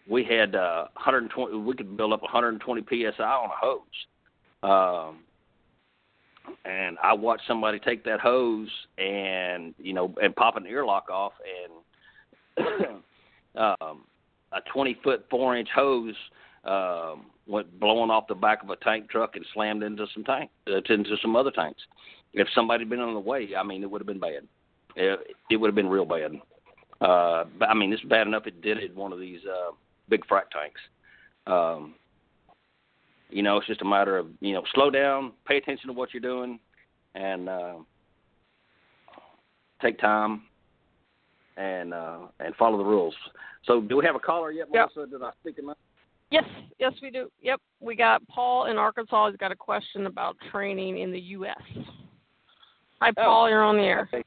we had uh, 120. We could build up 120 psi on a hose. Um, and I watched somebody take that hose and you know and pop an earlock off and um, a 20 foot four inch hose um, went blowing off the back of a tank truck and slammed into some tank uh, into some other tanks. If somebody had been on the way, I mean, it would have been bad. It, it would have been real bad. Uh, but I mean, it's bad enough it did it one of these uh, big frac tanks. Um, you know, it's just a matter of you know, slow down, pay attention to what you're doing, and uh, take time and uh, and follow the rules. So, do we have a caller yet, yep. Melissa? Did I speak enough? Yes, yes, we do. Yep, we got Paul in Arkansas. He's got a question about training in the U.S. Hi, oh, Paul. Oh, you're on the air. Okay.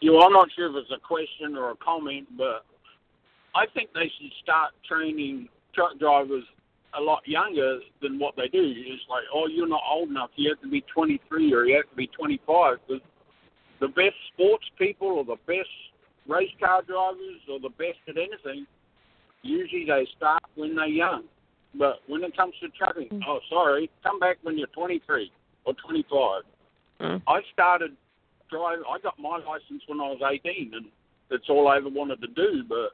You, know, I'm not sure if it's a question or a comment, but I think they should start training truck drivers a lot younger than what they do. It's like, oh, you're not old enough. You have to be 23 or you have to be 25. But the best sports people or the best race car drivers or the best at anything, usually they start when they're young. But when it comes to trucking, mm. oh, sorry, come back when you're 23 or 25. Mm. I started driving. I got my license when I was 18, and that's all I ever wanted to do. But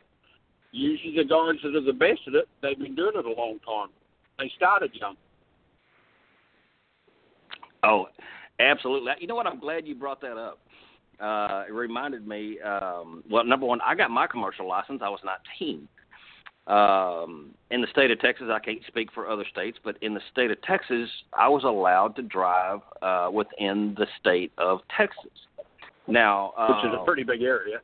usually the guys that are the best at it, they've been doing it a long time. They started young. Oh, absolutely. You know what? I'm glad you brought that up. Uh, it reminded me. Um, well, number one, I got my commercial license. I was 19. Um, in the state of Texas, I can't speak for other states, but in the state of Texas, I was allowed to drive uh, within the state of Texas. Now, uh, which is a pretty big area.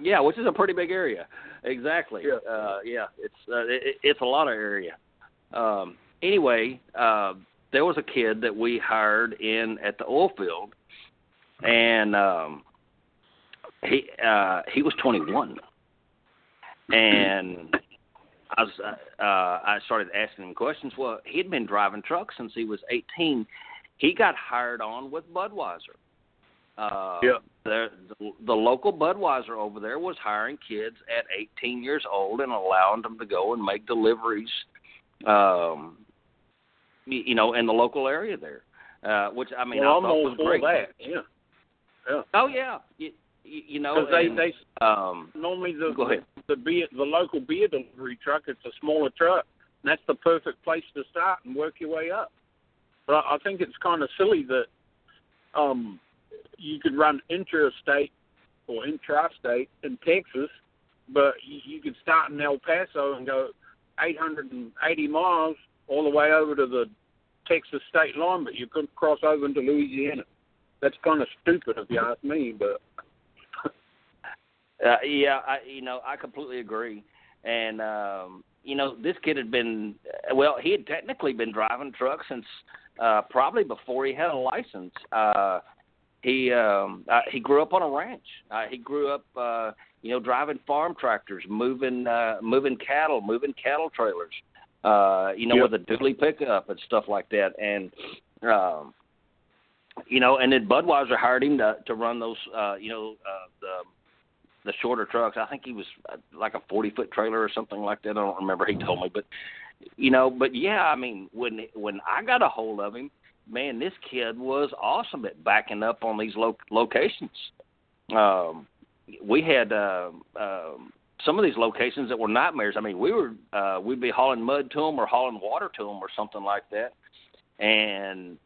Yeah, which is a pretty big area. Exactly. Yeah. Uh, yeah. It's uh, it, it's a lot of area. Um, anyway, uh, there was a kid that we hired in at the oil field, and um, he uh, he was 21, and I was uh, uh, I started asking him questions. Well, he'd been driving trucks since he was 18. He got hired on with Budweiser. Uh, yeah. The, the local Budweiser over there was hiring kids at 18 years old and allowing them to go and make deliveries, um, you know, in the local area there. Uh, which I mean, well, I thought was great. That. Yeah. Yeah. Oh yeah. You, you know, they and, they um, normally the go ahead. the beer the local beer delivery truck. It's a smaller truck. And that's the perfect place to start and work your way up. But I think it's kind of silly that um, you could run interstate or intrastate in Texas, but you, could start in El Paso and go 880 miles all the way over to the Texas state line, but you couldn't cross over into Louisiana. That's kind of stupid if you ask me, but. uh, yeah, I you know I completely agree, and um, you know this kid had been well he had technically been driving trucks since uh, probably before he had a license. Uh, he um uh, he grew up on a ranch. Uh, he grew up uh you know driving farm tractors, moving uh moving cattle, moving cattle trailers. Uh you know yep. with a dually pickup and stuff like that and um you know and then Budweiser hired him to to run those uh you know uh the the shorter trucks. I think he was uh, like a 40 foot trailer or something like that. I don't remember. He told me, but you know, but yeah, I mean, when when I got a hold of him, man, this kid was awesome at backing up on these lo- locations. Um, we had uh, uh, some of these locations that were nightmares. I mean, we were uh, we'd be hauling mud to them or hauling water to them or something like that, and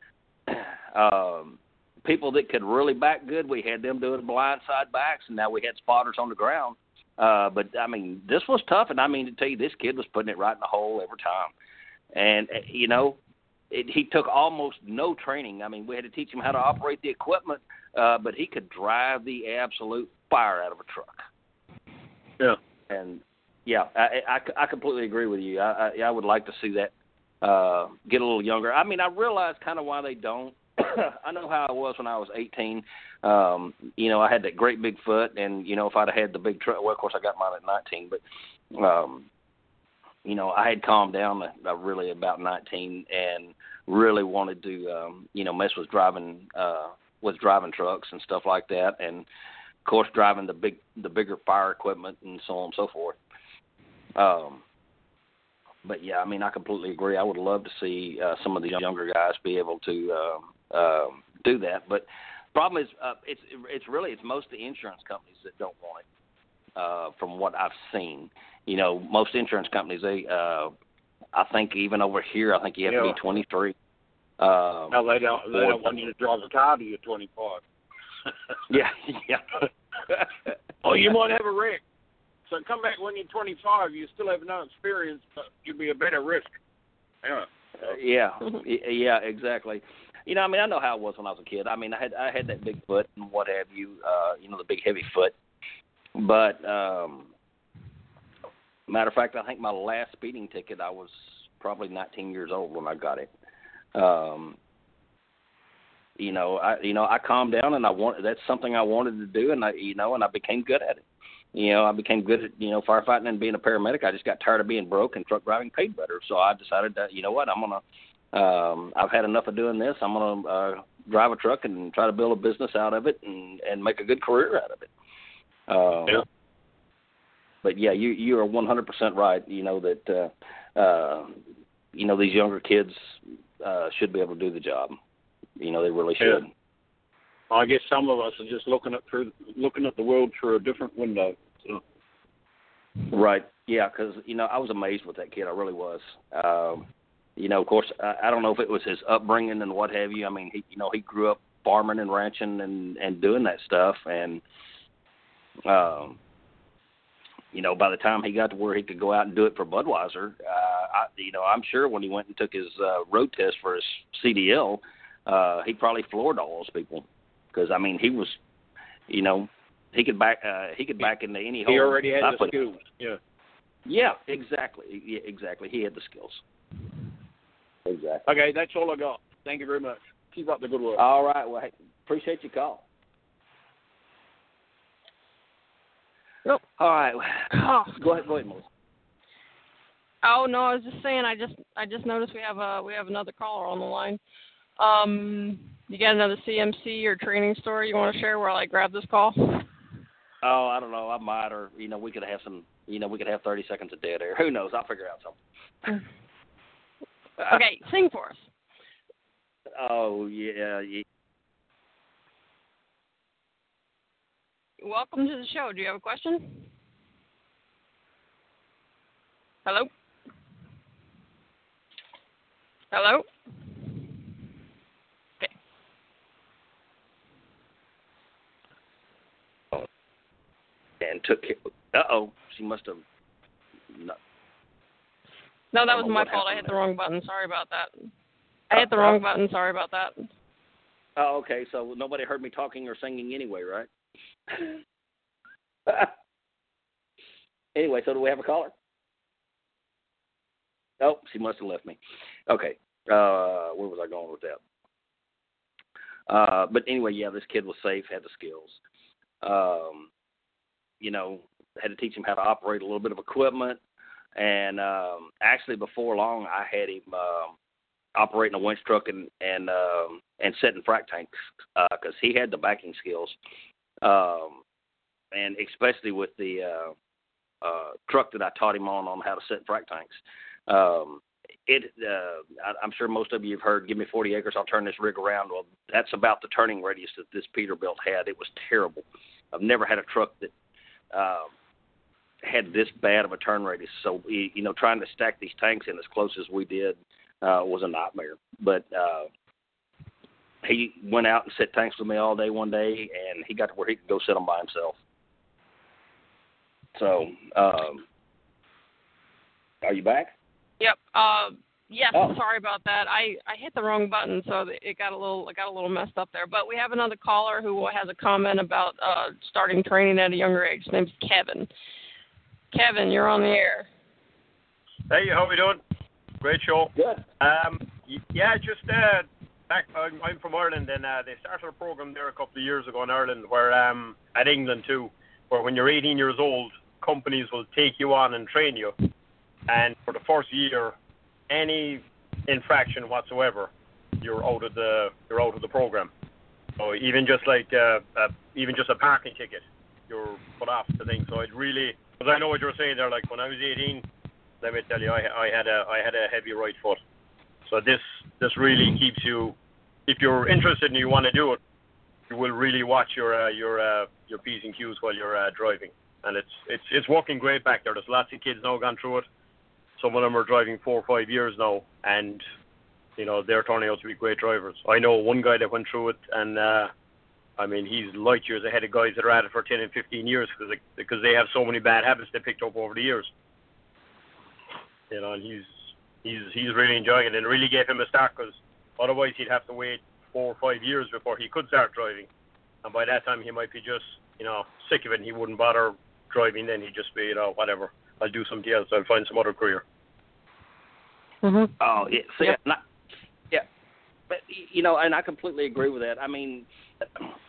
um, people that could really back good, we had them doing blindside backs, and now we had spotters on the ground. Uh, but I mean, this was tough, and I mean to tell you, this kid was putting it right in the hole every time. And you know, it, he took almost no training. I mean, we had to teach him how to operate the equipment, uh, but he could drive the absolute fire out of a truck. Yeah. And yeah, I, I, I completely agree with you. I, I, I would like to see that uh, get a little younger. I mean, I realize kind of why they don't. I know how I was when I was 18. Um, you know, I had that great big foot, and you know, if I'd have had the big truck, well, of course, I got mine at 19, but um, you know, I had calmed down uh, really about 19 and really wanted to, um, you know, mess with driving, uh, with driving trucks and stuff like that. And of course, driving the big, the bigger fire equipment and so on and so forth. Um, but yeah, I mean, I completely agree. I would love to see uh, some of the younger guys be able to uh, uh, do that. But problem is, uh, it's it's really it's most the insurance companies that don't want it. Uh, from what I've seen, you know, most insurance companies they uh, I think even over here, I think you have Yeah. to be 23. Um, No, they don't. They don't want you to drive a car till you're 25. yeah, yeah. oh, you might have a wreck. So come back when you're 25. You still have no experience, but you'll be a better risk. Yeah. Uh, yeah, yeah, exactly. You know, I mean, I know how it was when I was a kid. I mean, I had I had that big foot and what have you. Uh, you know, the big heavy foot. But um matter of fact, I think my last speeding ticket, I was probably 19 years old when I got it. Um you know, I you know I calmed down and I want that's something I wanted to do, and I you know, and I became good at it. You know, I became good at you know firefighting and being a paramedic. I just got tired of being broke, and truck driving paid better. So I decided that you know what, I'm gonna. Um, I've had enough of doing this. I'm gonna uh, drive a truck and try to build a business out of it and and make a good career out of it. Um, Yeah. But yeah, you you are 100% right. You know that uh, uh, you know these younger kids uh, should be able to do the job. You know they really should. Yeah. I guess some of us are just looking at through looking at the world through a different window. So, Right. Yeah, because you know I was amazed with that kid. I really was. Um, you know, of course, I, I don't know if it was his upbringing and what have you. I mean, he, you know, he grew up farming and ranching and and doing that stuff, and um, you know, by the time he got to where he could go out and do it for Budweiser, uh, I, you know, I'm sure when he went and took his uh, road test for his CDL, uh, he probably floored all those people because I mean, he was, you know, he could back uh, he could back into any hole. he already had I the put- skills. Yeah. yeah, exactly. Yeah, exactly. He had the skills. Exactly. Okay, that's all I got. Thank you very much. Keep up the good work. All right. Well, hey, appreciate your call. Nope. All right. Oh, Go ahead. Go ahead, Melissa. oh no, I was just saying. I just I just noticed we have a we have another caller on the line. Um, you got another CMC or training story you want to share while I grab this call? Oh, I don't know. I might, or you know, we could have some. You know, we could have thirty seconds of dead air. Who knows? I'll figure out something. Okay, sing for us. Oh yeah. yeah. Welcome to the show. Do you have a question? Hello? Hello? Okay. And took. Uh oh. She must have. No. No, that was my fault. I hit the wrong button. Sorry about that. I hit the wrong button. Sorry about that. Oh, okay. So nobody heard me talking or singing anyway, right? anyway, so do we have a caller? Oh, she must have left me. Okay. Uh, where was I going with that? Uh, but anyway, yeah, this kid was safe, had the skills. Um, you know, had to teach him how to operate a little bit of equipment. And um, actually, before long, I had him um, operating a winch truck and and um, and setting frac tanks because he had the backing skills, um, and especially with the uh, uh, truck that I taught him on on how to set frac tanks. Um, it, uh, I, I'm sure most of you have heard, "Give me 40 acres, I'll turn this rig around." Well, that's about the turning radius that this Peterbilt had. It was terrible. I've never had a truck that um, had this bad of a turn radius. So you know, trying to stack these tanks in as close as we did uh, was a nightmare. But uh, he went out and set tanks with me all day one day, and he got to where he could go sit them by himself. So, um, are you back? Yep. Uh, yes. Oh. Sorry about that. I I hit the wrong button, so it got a little it got a little messed up there. But we have another caller who has a comment about uh, starting training at a younger age. His name's Kevin. Kevin, you're on the air. Hey, how are we doing? Great show. Good. Um, yeah, just uh, back. I'm, I'm from Ireland, and uh, they started a program there a couple of years ago in Ireland, where um, at England too, where when you're 18 years old, companies will take you on and train you, and for the first year, any infraction whatsoever, you're out of the you're out of the program. So even just like uh, uh, even just a parking ticket, you're put off the thing. So it really, because I know what you're saying there. Like when I was 18, let me tell you, I, I had a I had a heavy right foot. So this this really keeps you, if you're interested and you want to do it, you will really watch your uh, your uh, your p's and q's while you're uh, driving, and it's it's it's working great back there. There's lots of kids now gone through it, some of them are driving four or five years now, and you know they're turning out to be great drivers. I know one guy that went through it, and uh, I mean he's light years ahead of guys that are at it for 10 and 15 years because because they have so many bad habits they picked up over the years. You know, and he's he's he's really enjoying it, and it really gave him a start because otherwise he'd have to wait four or five years before he could start driving, and by that time he might be just you know sick of it and he wouldn't bother driving. Then he'd just be you know whatever I'll do something else. I'll find some other career. Mm-hmm. Oh, yeah. See, Yep. not, yeah, but you know, and I completely agree with that. I mean,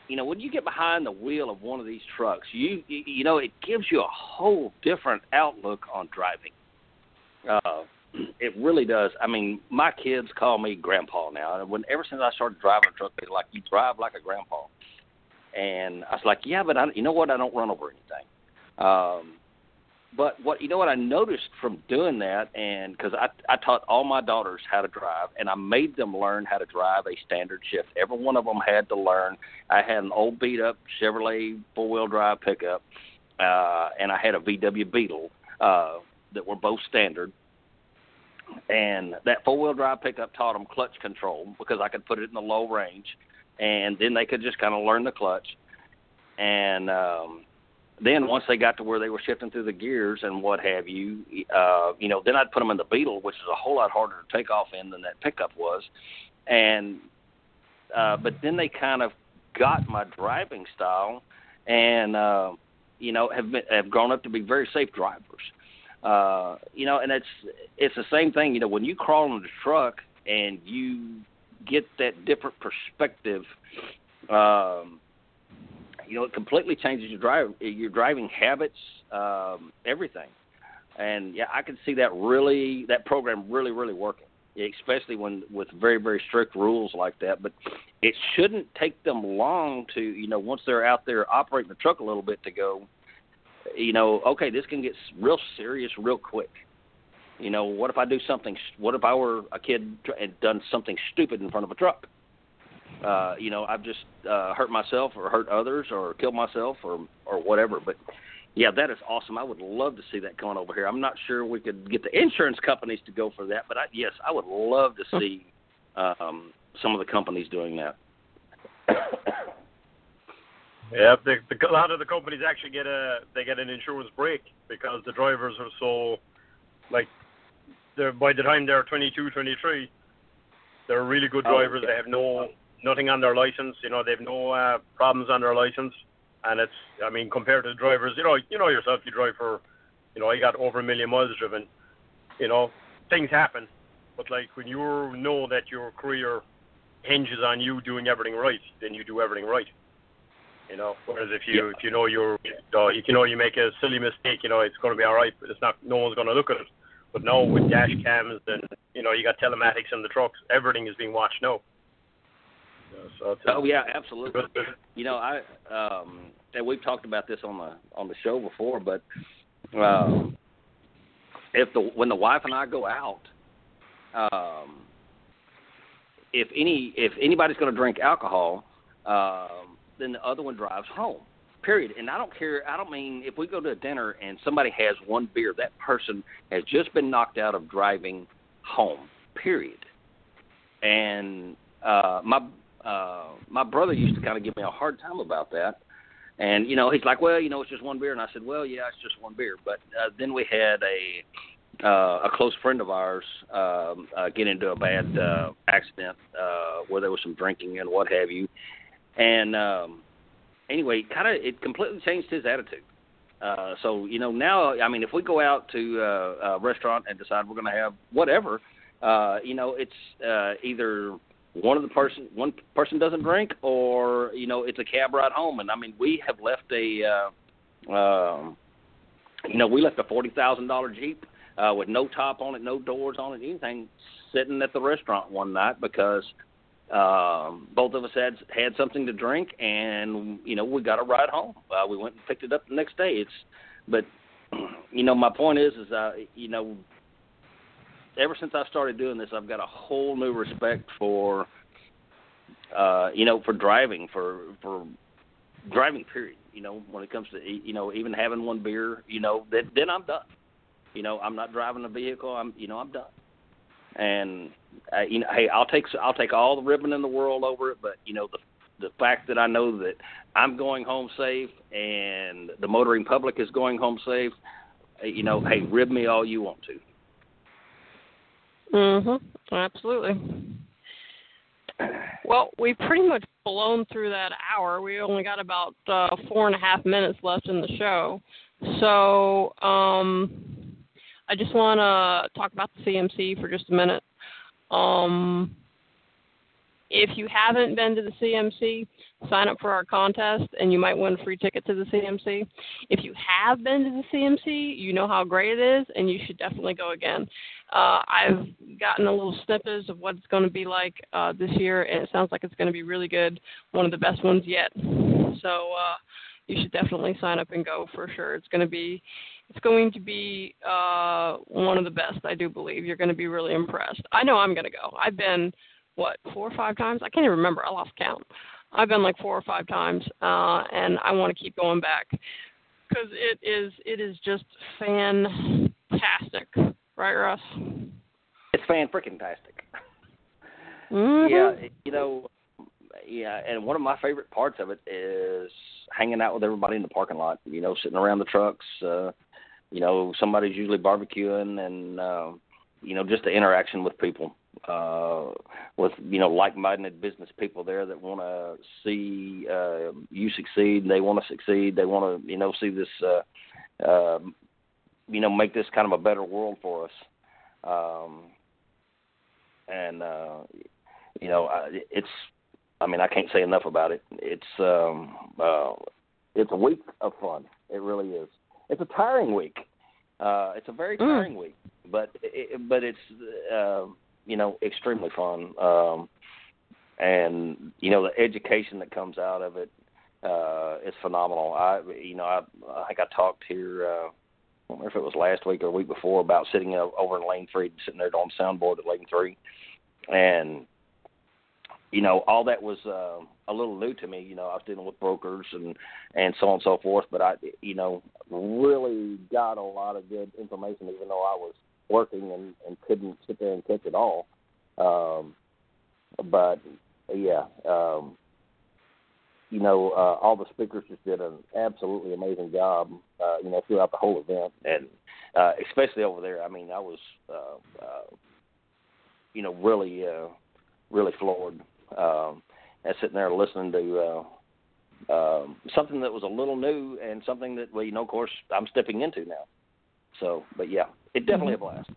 you know, when you get behind the wheel of one of these trucks, you you you know, it gives you a whole different outlook on driving. Uh, it really does. I mean, my kids call me grandpa now, and when ever since I started driving a truck, they're like, "You drive like a grandpa." And I was like, "Yeah, but I, you know what? I don't run over anything." Um, but what you know what I noticed from doing that, and because I I taught all my daughters how to drive, and I made them learn how to drive a standard shift. Every one of them had to learn. I had an old beat up Chevrolet four wheel drive pickup, uh, and I had a VW Beetle uh, that were both standard. And that four wheel drive pickup taught them clutch control because I could put it in the low range, and then they could just kind of learn the clutch. And um, then once they got to where they were shifting through the gears and what have you, uh, you know, then I'd put them in the Beetle, which is a whole lot harder to take off in than that pickup was, and uh, but then they kind of got my driving style, and uh, you know have been, have grown up to be very safe drivers. Uh, you know, and it's it's the same thing. You know, when you crawl in the truck and you get that different perspective. Um, you know, it completely changes your drive, your driving habits, um, everything. And yeah, I can see that really, that program really, really working, especially when with very, very strict rules like that. But it shouldn't take them long to, you know, once they're out there operating the truck a little bit to go, you know, okay, this can get real serious real quick. You know, what if I do something? What if I were a kid and done something stupid in front of a truck? uh, you know, I've just uh, hurt myself or hurt others or killed myself or or whatever. But yeah, that is awesome. I would love to see that coming over here. I'm not sure we could get the insurance companies to go for that, but I, yes, I would love to see um, some of the companies doing that. Yeah, the, the, a lot of the companies actually get a they get an insurance break because the drivers are so like they're by the time they're 22, 23, they're really good Oh, drivers. okay. They have no nothing on their license. You know, they have no uh, problems on their license, and it's I mean compared to the drivers, you know, you know yourself, you drive for, you know, you got over a million miles driven. You know, things happen, but like when you know that your career hinges on you doing everything right, then you do everything right. You know, whereas if you Yeah. if you know you're uh, if you know you make a silly mistake, you know it's going to be all right, but it's not. No one's going to look at it. But now with dash cams and you know you got telematics in the trucks, everything is being watched now. So Oh yeah, absolutely. You know, I um, and we've talked about this on the on the show before, but um, if the when the wife and I go out, um, if any if anybody's going to drink alcohol, um, then the other one drives home. Period. And I don't care. I don't mean if we go to a dinner and somebody has one beer, that person has just been knocked out of driving home. Period. And uh, my uh, my brother used to kind of give me a hard time about that. And you know, he's like, "Well, you know, it's just one beer." And I said, "Well, yeah, it's just one beer." But uh, then we had a uh, a close friend of ours um, uh, get into a bad uh, accident uh, where there was some drinking and what have you. And um, anyway, kind of it completely changed his attitude. Uh, so you know now, I mean, if we go out to uh, a restaurant and decide we're going to have whatever, uh, you know, it's uh, either one of the person one person doesn't drink, or you know, it's a cab ride home. And I mean, we have left a, uh, um, you know, we left a forty thousand dollar Jeep uh, with no top on it, no doors on it, anything, sitting at the restaurant one night because um, both of us had had something to drink, and you know, we got a ride home. Uh, we went and picked it up the next day. It's, but you know, my point is, is uh, you know, ever since I started doing this, I've got a whole new respect for, uh, you know, for driving, for for driving. Period. You know, when it comes to you know even having one beer, you know, then then I'm done. You know, I'm not driving a vehicle. I'm, you know, I'm done. And uh, you know, hey, I'll take I'll take all the ribbon in the world over it, but you know, the the fact that I know that I'm going home safe and the motoring public is going home safe, uh, you know, hey, rib me all you want to. Mhm. Absolutely. Well, we've pretty much blown through that hour. We only got about uh, four and a half minutes left in the show. So um, I just want to talk about the CMC for just a minute. Um, if you haven't been to the CMC, sign up for our contest and you might win a free ticket to the CMC. If you have been to the CMC, you know how great it is and you should definitely go again. Uh, I've gotten a little snippets of what it's going to be like uh, this year and it sounds like it's going to be really good, one of the best ones yet. So uh, you should definitely sign up and go for sure. It's going to be it's going to be uh, one of the best, I do believe. You're going to be really impressed. I know I'm going to go. I've been what four or five times. I can't even remember. I lost count. I've been like four or five times, uh, and I want to keep going back because it is it is just fantastic, right, Russ? It's fan freaking tastic. Mm-hmm. Yeah, you know, yeah, and one of my favorite parts of it is hanging out with everybody in the parking lot. You know, sitting around the trucks. Uh, you know, somebody's usually barbecuing, and uh, you know, just the interaction with people uh, with you know like-minded business people there that want to see uh, you succeed. They want to succeed. They want to you know see this uh, uh, you know make this kind of a better world for us. Um, and uh, you know it's I mean I can't say enough about it. It's um, uh, it's a week of fun. It really is. It's a tiring week. Uh, it's a very Mm. tiring week, but it, but it's uh, you know extremely fun. Um, and you know the education that comes out of it uh, is phenomenal. I you know I I think I talked here. Uh, I don't remember if it was last week or a week before about sitting over in lane three, sitting there on the soundboard at lane three, and you know all that was uh, a little new to me. You know I was dealing with brokers and and so on and so forth, but I you know really got a lot of good information, even though I was working and, and couldn't sit there and catch it all. Um, but yeah, um, you know, uh, all the speakers just did an absolutely amazing job, uh, you know, throughout the whole event, and uh, especially over there. I mean, I was, uh, uh, you know, really, uh, really floored, um, and sitting there listening to. Uh, um, something that was a little new and something that, well, you know, of course, I'm stepping into now. So, but yeah, it definitely Mm-hmm. a blast.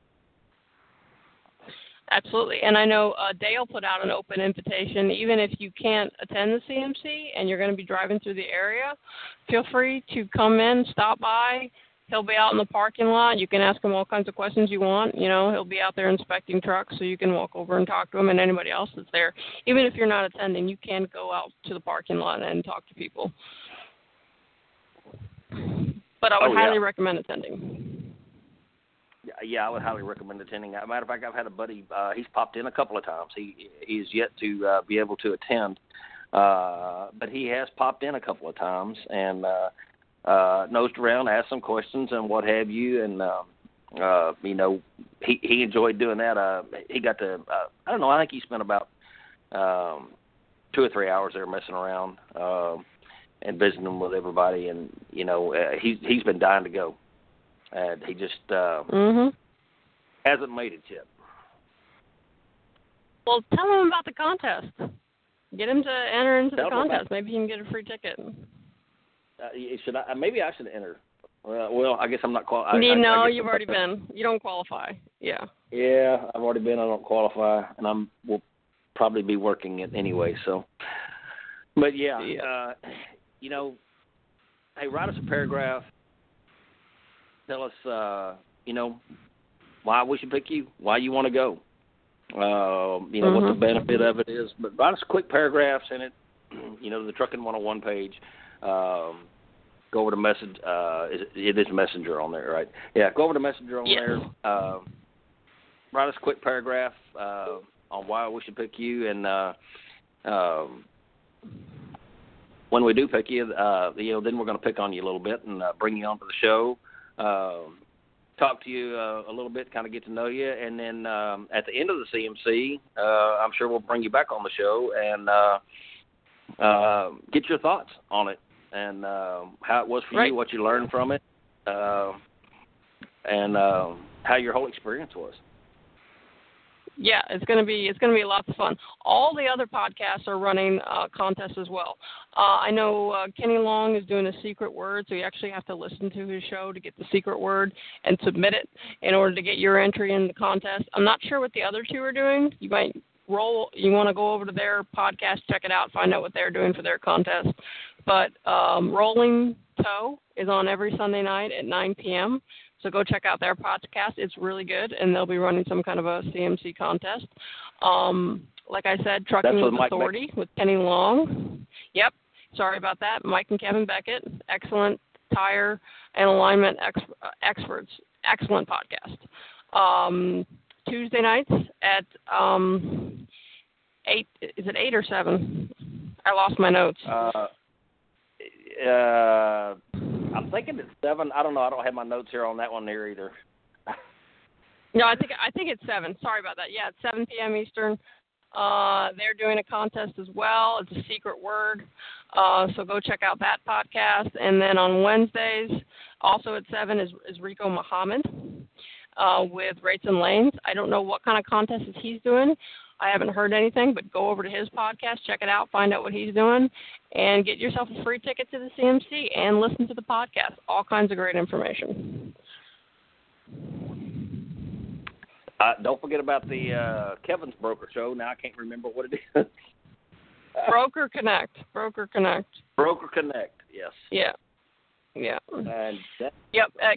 Absolutely. And I know uh, Dale put out an open invitation. Even if you can't attend the CMC and you're going to be driving through the area, feel free to come in, stop by. He'll be out in the parking lot. You can ask him all kinds of questions you want. You know, he'll be out there inspecting trucks, so you can walk over and talk to him and anybody else that's there. Even if you're not attending, you can go out to the parking lot and talk to people. But I would Oh, yeah. highly recommend attending. Yeah, yeah, I would highly recommend attending. As a matter of fact, I've had a buddy. Uh, he's popped in a couple of times. He he's yet to uh, be able to attend, uh, but he has popped in a couple of times and uh, uh, nosed around, asked some questions, and what have you. And um, uh, you know, he he enjoyed doing that. Uh, he got to. Uh, I don't know. I think he spent about um, two or three hours there messing around um, and visiting with everybody. And you know, uh, he's he's been dying to go and he just uh, Mhm. hasn't made it yet. Well, tell him about the contest. Get him to enter into Tell the contest. Maybe he can get a free ticket. Uh, should I? Maybe I should enter. Well, well, I guess I'm not qualified. You know, you've I'm- already been. You don't qualify. Yeah. Yeah, I've already been. I don't qualify, and I'm will probably be working it anyway. So, but yeah, Yeah. Uh, you know, hey, write us a paragraph. Tell us, uh, you know, why we should pick you, why you want to go. Um, you know what the Mhm. benefit of it is, but write us quick paragraph, send it, you know, the Trucking 101 page. Um, go over to message. Uh, is it, it is Messenger on there, right? Yeah, go over to Messenger on Yes. there. Um, write us a quick paragraph uh, on why we should pick you, and uh, um, when we do pick you, uh, you know, then we're going to pick on you a little bit and uh, bring you onto the show. Um, talk to you uh, a little bit, kind of get to know you, and then um, at the end of the CMC, uh, I'm sure we'll bring you back on the show and uh, uh, get your thoughts on it and uh, how it was for right. you, what you learned from it, uh, and uh, how your whole experience was yeah, it's gonna be it's gonna be lots of fun. All the other podcasts are running uh, contests as well. Uh, I know uh, Kenny Long is doing a secret word, so you actually have to listen to his show to get the secret word and submit it in order to get your entry in the contest. I'm not sure what the other two are doing. You might roll. You want to go over to their podcast, check it out, find out what they're doing for their contest. But um, Rolling Toe is on every Sunday night at 9 p.m. So go check out their podcast. It's really good, and they'll be running some kind of a CMC contest. Um, like I said, Trucking with Authority with Kenny Long. Yep. Sorry about that. Mike and Kevin Beckett. Excellent tire and alignment ex- uh, experts. Excellent podcast. Um, Tuesday nights at um, eight. Is it eight or seven? I lost my notes. Uh, uh, I'm thinking it's seven. I don't know. I don't have my notes here on that one there either. no, I think I think it's seven. Sorry about that. Yeah, it's seven p.m. Eastern. Uh, they're doing a contest as well. It's a secret word. Uh, so go check out that podcast. And then on Wednesdays, also at seven is, is Rico Muhammad uh, with Rates and Lanes. I don't know what kind of contests he's doing. I haven't heard anything, but go over to his podcast, check it out, find out what he's doing, and get yourself a free ticket to the CMC and listen to the podcast. All kinds of great information. Uh, don't forget about the uh, Kevin's Broker Show. Now I can't remember what it is. Broker Connect. Broker Connect. Broker Connect. Yes. Yeah. Yeah. And that, yep. Uh,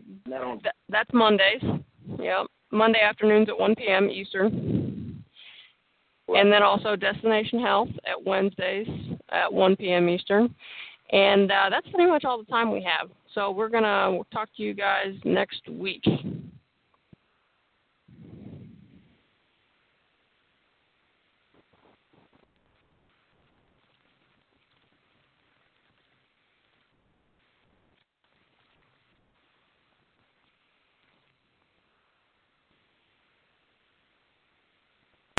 that, that's Mondays. Yep. Monday afternoons at 1 p.m. Eastern. And then also Destination Health at Wednesdays at 1 p.m. Eastern. And uh, that's pretty much all the time we have. So we're going to talk to you guys next week.